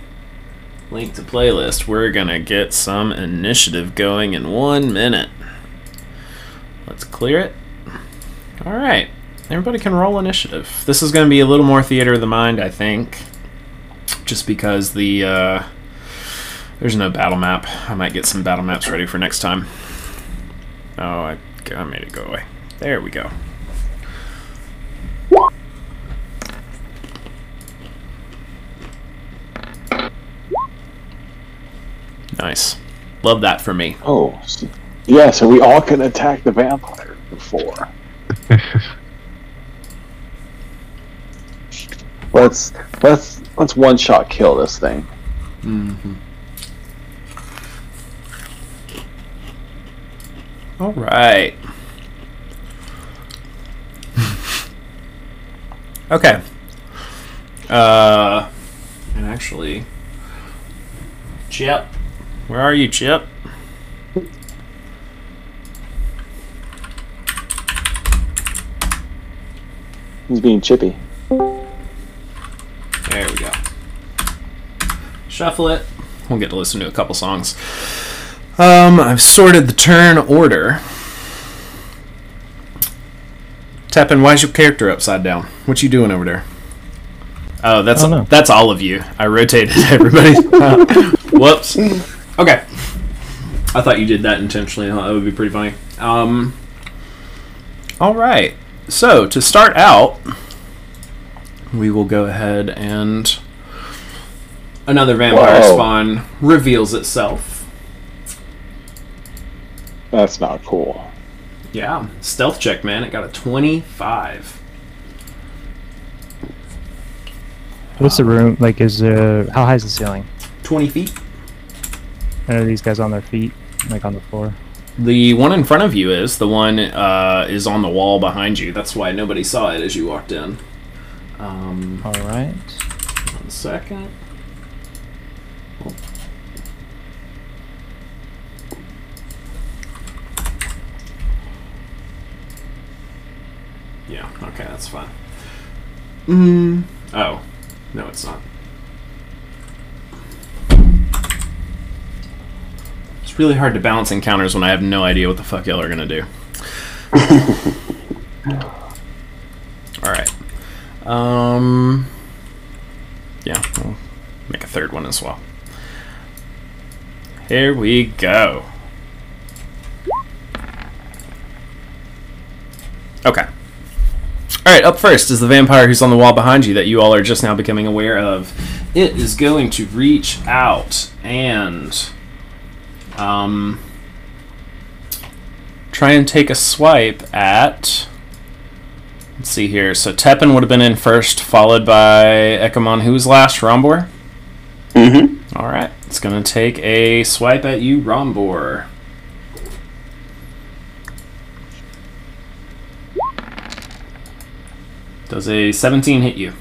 Link to playlist. We're gonna get some initiative going in one minute. Let's clear it. All right. Everybody can roll initiative. This is gonna be a little more theater of the mind, I think, just because the uh, there's no battle map. I might get some battle maps ready for next time. Oh, I, I made it go away. There we go. Nice. Love that for me. Oh, yeah. So we all can attack the vampire before. *laughs* Let's let's let's one shot kill this thing. Mm-hmm. All right. *laughs* okay. Uh, and actually, Chip, where are you, Chip? He's being chippy. There we go. Shuffle it. We'll get to listen to a couple songs. Um, I've sorted the turn order. Tepin, why's your character upside down? What you doing over there? Oh, that's Oh, no. that's all of you. I rotated *laughs* everybody. Uh, *laughs* whoops. Okay. I thought you did that intentionally. I thought That would be pretty funny. Um. All right. So to start out, we will go ahead and another vampire Whoa. spawn reveals itself. That's not cool. Yeah, stealth check, man. It got a 25. What's the room like? Is uh how high is the ceiling? 20 feet. And are these guys on their feet, like on the floor? The one in front of you is. The one uh, is on the wall behind you. That's why nobody saw it as you walked in. Um, All right. one second. Oh. Yeah, okay, that's fine. Mm. Oh. No, it's not. It's really hard to balance encounters when I have no idea what the fuck y'all are gonna do. *laughs* Alright. Um. Yeah, we'll make a third one as well. Here we go. Okay. Alright, up first is the vampire who's on the wall behind you that you all are just now becoming aware of. It is going to reach out and um try and take a swipe at let's see here. So Tepin would have been in first, followed by Ekamon. Who was last? Rombor? Mm-hmm. Alright. It's gonna take a swipe at you, Rombor. Does a 17 hit you?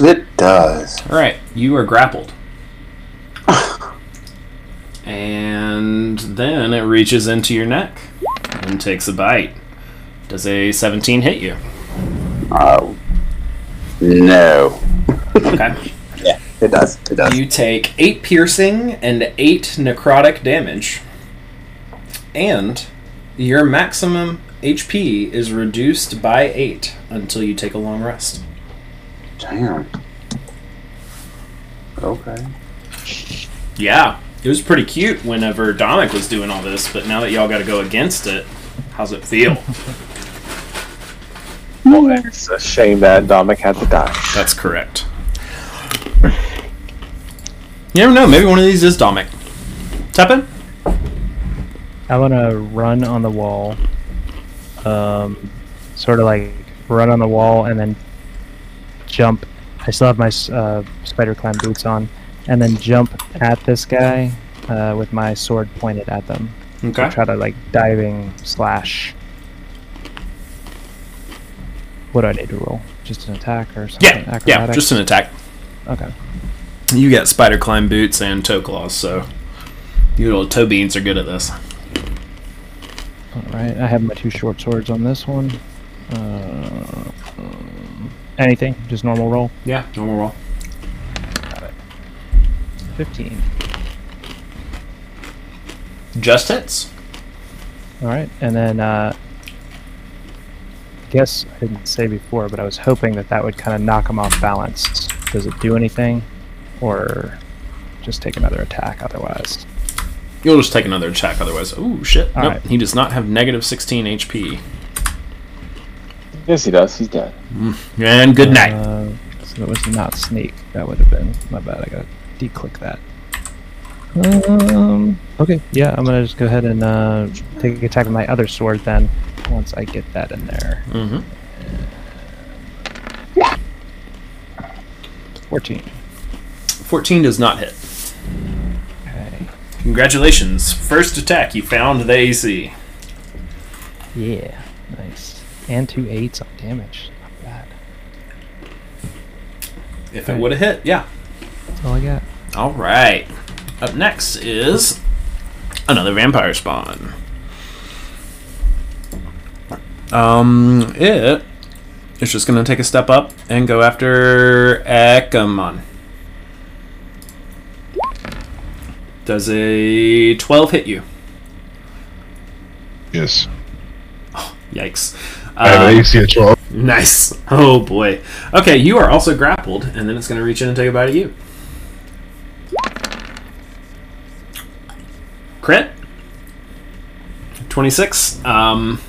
It does. Alright, you are grappled. And then it reaches into your neck and takes a bite. Does a 17 hit you? Uh, no. Okay. *laughs* Yeah, it does. It does. You take 8 piercing and 8 necrotic damage. And your maximum HP is reduced by 8 until you take a long rest. Damn. Okay. Yeah, it was pretty cute whenever Dominic was doing all this, but now that y'all got to go against it, how's it feel? *laughs* It's a shame that Dominic had to die. That's correct. You never know. Maybe one of these is Dominic. Tepin? I want to run on the wall. Um, sort of like run on the wall and then jump. I still have my uh, spider climb boots on, and then jump at this guy uh, with my sword pointed at them. Okay. Try to like diving slash. What do I need to roll? Just an attack or something? Yeah, yeah, just an attack. okay. You got spider climb boots and toe claws, so you little toe beans are good at this. All right, I have my two short swords on this one. Uh, um, anything, just normal roll. Yeah, normal roll. Fifteen. Just hits. All right, and then uh, guess I didn't say before, but I was hoping that that would kind of knock him off balance. Does it do anything, or just take another attack otherwise? You'll just take another attack otherwise. Oh shit. All nope. right. He does not have negative 16 HP. Yes, he does. He's dead. And good night. Uh, so it was not sneak. That would have been my bad. I gotta declick that. Um. Okay. Yeah, I'm gonna just go ahead and uh, take an attack with my other sword then. Once I get that in there. Mm-hmm. 14. 14 does not hit. Okay. Congratulations. First attack, you found the AC. Yeah. Nice. And two eights on damage. Not bad. If it would have hit, yeah. That's all I got. All right. Up next is another vampire spawn. Um, it is just gonna take a step up and go after Ekamon. Does a 12 hit you? Yes. Oh, *sighs* Yikes. I have Um, an AC of 12. Nice. *laughs* Oh boy. Okay, you are also grappled, and then it's going to reach in and take a bite at you. Crit. 26. Um,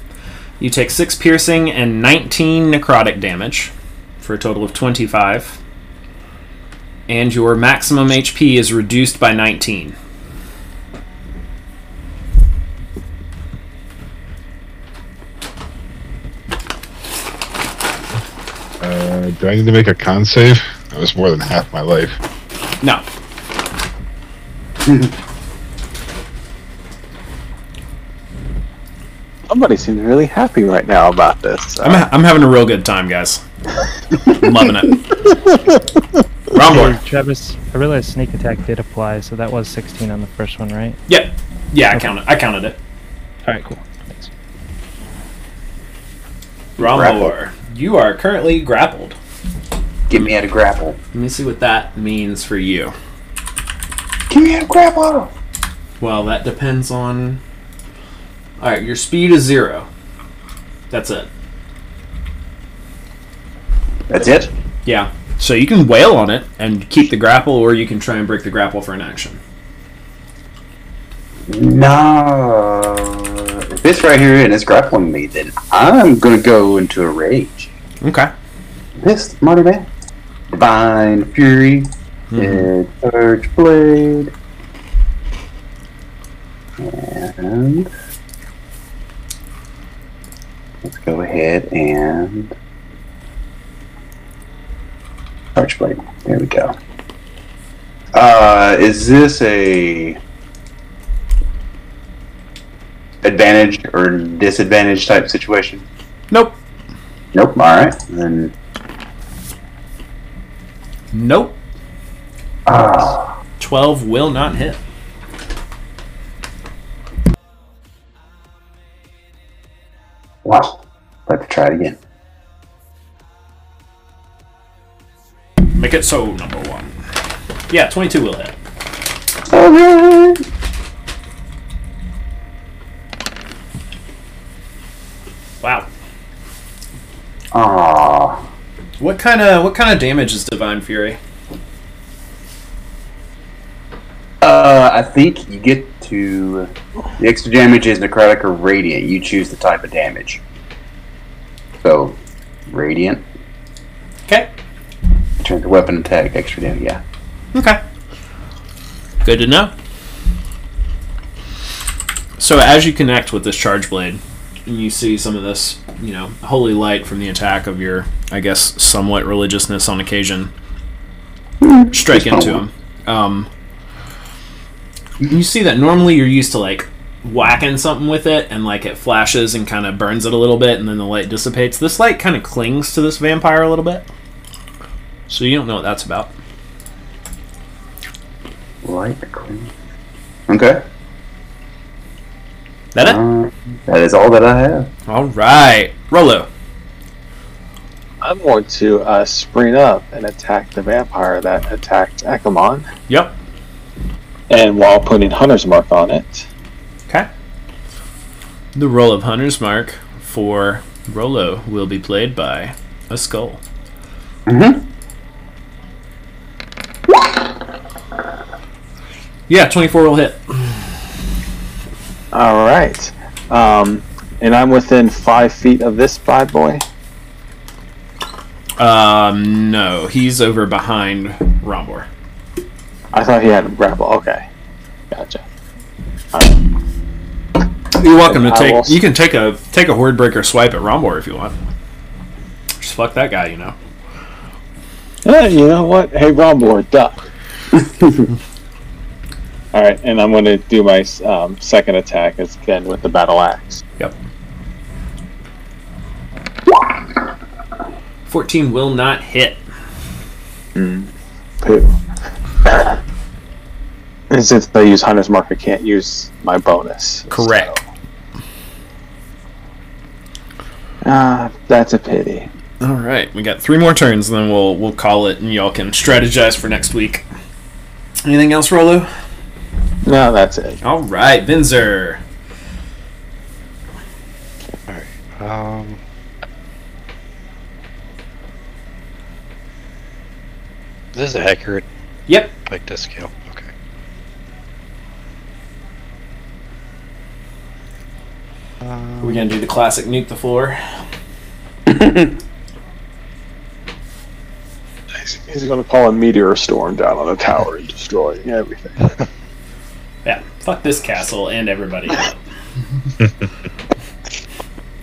you take 6 piercing and 19 necrotic damage for a total of 25. And your maximum HP is reduced by 19. Uh, do I need to make a con save? That was more than half my life. No. *laughs* Somebody seems really happy right now about this. I'm, ha- I'm having a real good time, guys. *laughs* Loving it. Round Hey. Travis, I realized sneak attack did apply, so that was 16 on the first one, right? Yep. Yeah, I counted. I counted it. All right, cool. Thanks. Rombor, you are currently grappled. Get me out of grapple. Let me see what that means for you. Get me out of grapple. Well, that depends on. All right, your speed is zero. That's it. That's it. Yeah. So you can wail on it and keep the grapple, or you can try and break the grapple for an action. No. If it's right here and it's grappling me, then I'm gonna go into a rage. Okay. This Marty Man. Divine Fury. Mm-hmm. And Surge Blade. And let's go ahead and Surge Blade. There we go. Uh, is this a advantage or disadvantage type situation? Nope. Nope. All right. Then Nope. ah, 12 will not hit. Wow. Let's try it again. Make it so, number one. Yeah, 22 will hit. Okay. Wow. Ah. What kind of what kind of damage is Divine Fury? Uh, Uh, I think you get to the extra damage is necrotic or radiant. You choose the type of damage. So, radiant. Okay. Turn the weapon attack, extra damage. Yeah. Okay. Good to know. So as you connect with this charge blade, and you see some of this, you know, holy light from the attack of your, I guess, somewhat religiousness on occasion, strike into him. Um, you see that normally you're used to like whacking something with it, and like it flashes and kind of burns it a little bit, and then the light dissipates. This light kind of clings to this vampire a little bit, so you don't know what that's about. Light clean. Okay. That it? Uh, that is all that I have. All right, Rolo. I'm going to uh, spring up and attack the vampire that attacked Akamon, Yep. And while putting Hunter's Mark on it, Okay. The role of Hunter's Mark for Rolo will be played by a skull. Mm-hmm. Yeah, 24 will hit. All right. Um, and I'm within five feet of this bad boy. Um, no, he's over behind Rombor. I thought he had a grapple. Okay, gotcha. You're welcome to I take. will- You can take a take a horde breaker swipe at Rombor if you want. Just fuck that guy, you know. Eh, you know what? Hey, Rombor, duck. *laughs* All right, and I'm going to do my um, second attack as again with the battle axe. Yep. 14 will not hit. Poo. And since I use Hunter's Mark, I can't use my bonus. Correct. so- Ah, that's a pity. All right, we got three more turns, and then we'll we'll call it, and y'all can strategize for next week. Anything else, Rolo? No, that's it. All right, Vinzer. All right. Um. This is accurate, Yep. like this scale. Okay. Are we gonna do the classic nuke the floor? He's going to call a meteor storm down on the tower and destroy everything. *laughs* Yeah. Fuck this castle and everybody. in. *laughs*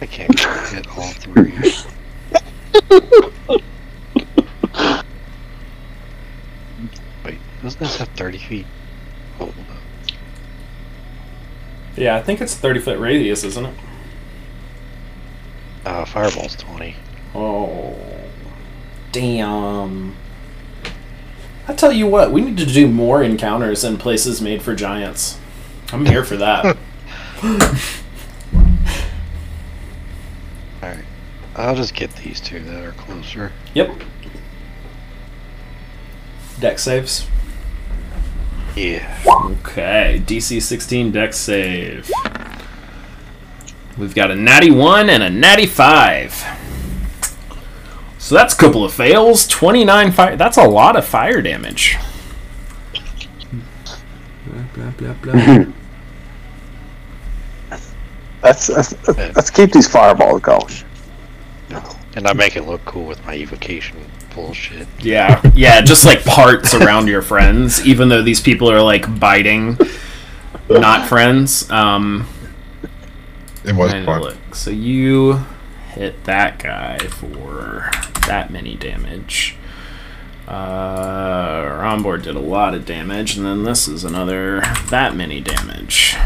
I can't hit all three. *laughs* Wait, doesn't this have 30 feet? Hold up. yeah, I think it's 30 foot radius, isn't it? Uh, Fireball's 20. Oh, damn. I tell you what, we need to do more encounters in places made for giants. I'm here for that. *laughs* *laughs* Alright. I'll just get these two that are closer. yep. Dex saves. Yeah. Okay, DC 16 dex save. We've got a natty 1 and a natty 5. So that's a couple of fails. 29 fire. That's a lot of fire damage. Blah, blah, blah, blah. Let's, let's, let's keep these fireballs going. And I make it look cool with my evocation bullshit. yeah, yeah, just like parts around your friends, even though these people are like biting, not friends. Um, It was Trying to fun. look. So you hit that guy for that many damage. Uh, Rombor did a lot of damage, and then this is another that many damage.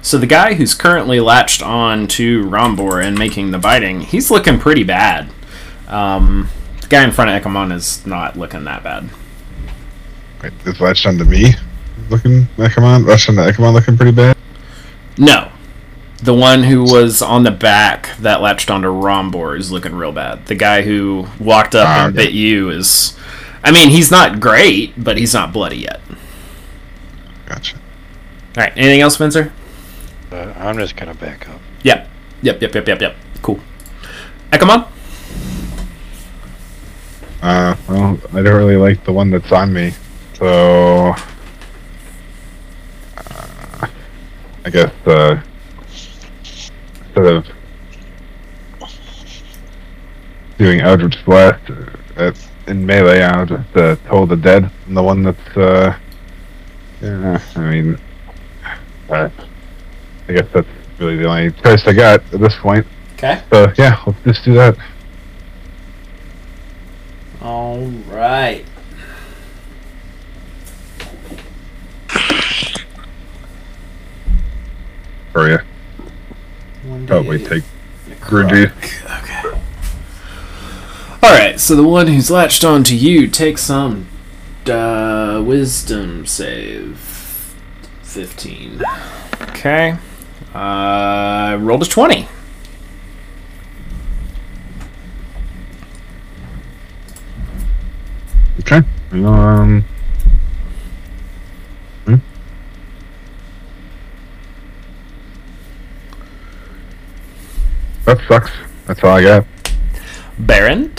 So the guy who's currently latched on to Rombor and making the biting, he's looking pretty bad. Um, the guy in front of Ekamon is not looking that bad. Wait, it's latched onto me. Looking, Ekamon, latched onto Ekamon looking pretty bad. No. The one who was on the back that latched onto Rombor is looking real bad. The guy who walked up Ah, and okay. bit you is. I mean, he's not great, but he's not bloody yet. Gotcha. Alright, anything else, Spencer? Uh, I'm just gonna back up. Yep. Yep, yep, yep, yep, yep. Cool. Hey, come on. Uh, well, I don't really like the one that's on me, so... Uh, I guess, uh... Instead of... Doing Eldritch Blast uh, at, in melee, I'll just uh, Toll the Dead, and the one that's, uh... Yeah, I mean... Uh, I guess that's really the only choice I got at this point. Okay. So, yeah, let's just do that. All right. For you. One Oh, wait, D8. take Grungy. Okay. All right. So the one who's latched on to you takes some uh, wisdom save. Fifteen. Okay. Uh, rolled a twenty. Okay. Um. hmm? That sucks. That's all I got. Baron.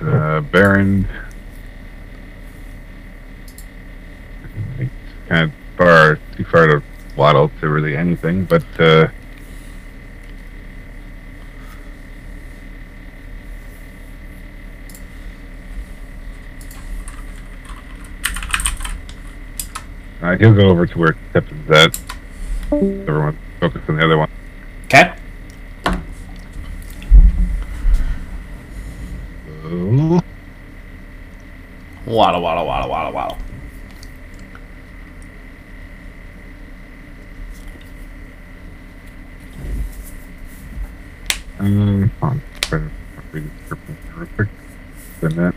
Uh, Baron. Kind of far, too far to waddle to really anything, but uh, uh, he'll go over to where Tipton's at. Everyone focus on the other one. Okay. Waddle, waddle, waddle, waddle, waddle. Um, hold on. Try to read the script real quick. Then that.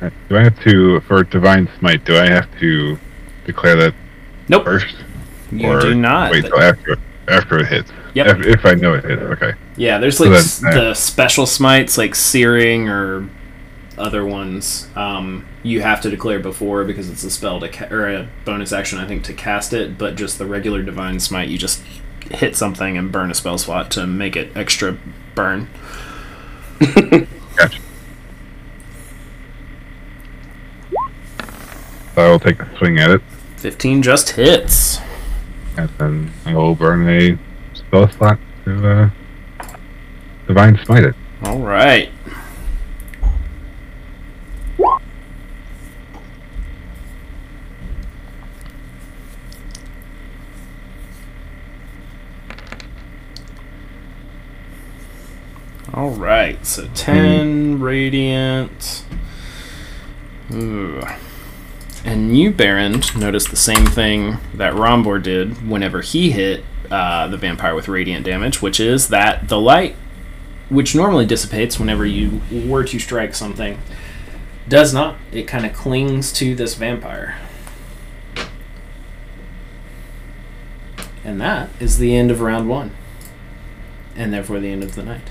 Do I have to, for Divine Smite, do I have to declare that Nope. first? You or do not. Wait till after, after it hits. Yep. If, if I know it hits, okay. Yeah, there's So like then, s- uh, the special smites like searing or other ones. Um, you have to declare before because it's a spell to ca- or a bonus action, I think, to cast it. But just the regular divine smite, you just hit something and burn a spell slot to make it extra burn. *laughs* Gotcha. So I will take a swing at it, Fifteen just hits. and then I will burn a spell slot to uh, Divine Smite it. All right. All right. So 10 radiant. Ooh. And you, Baron, noticed the same thing that Rombor did whenever he hit uh, the vampire with radiant damage, which is that the light which normally dissipates whenever you were to strike something, does not. It kind of clings to this vampire. And that is the end of round one. And therefore the end of the night.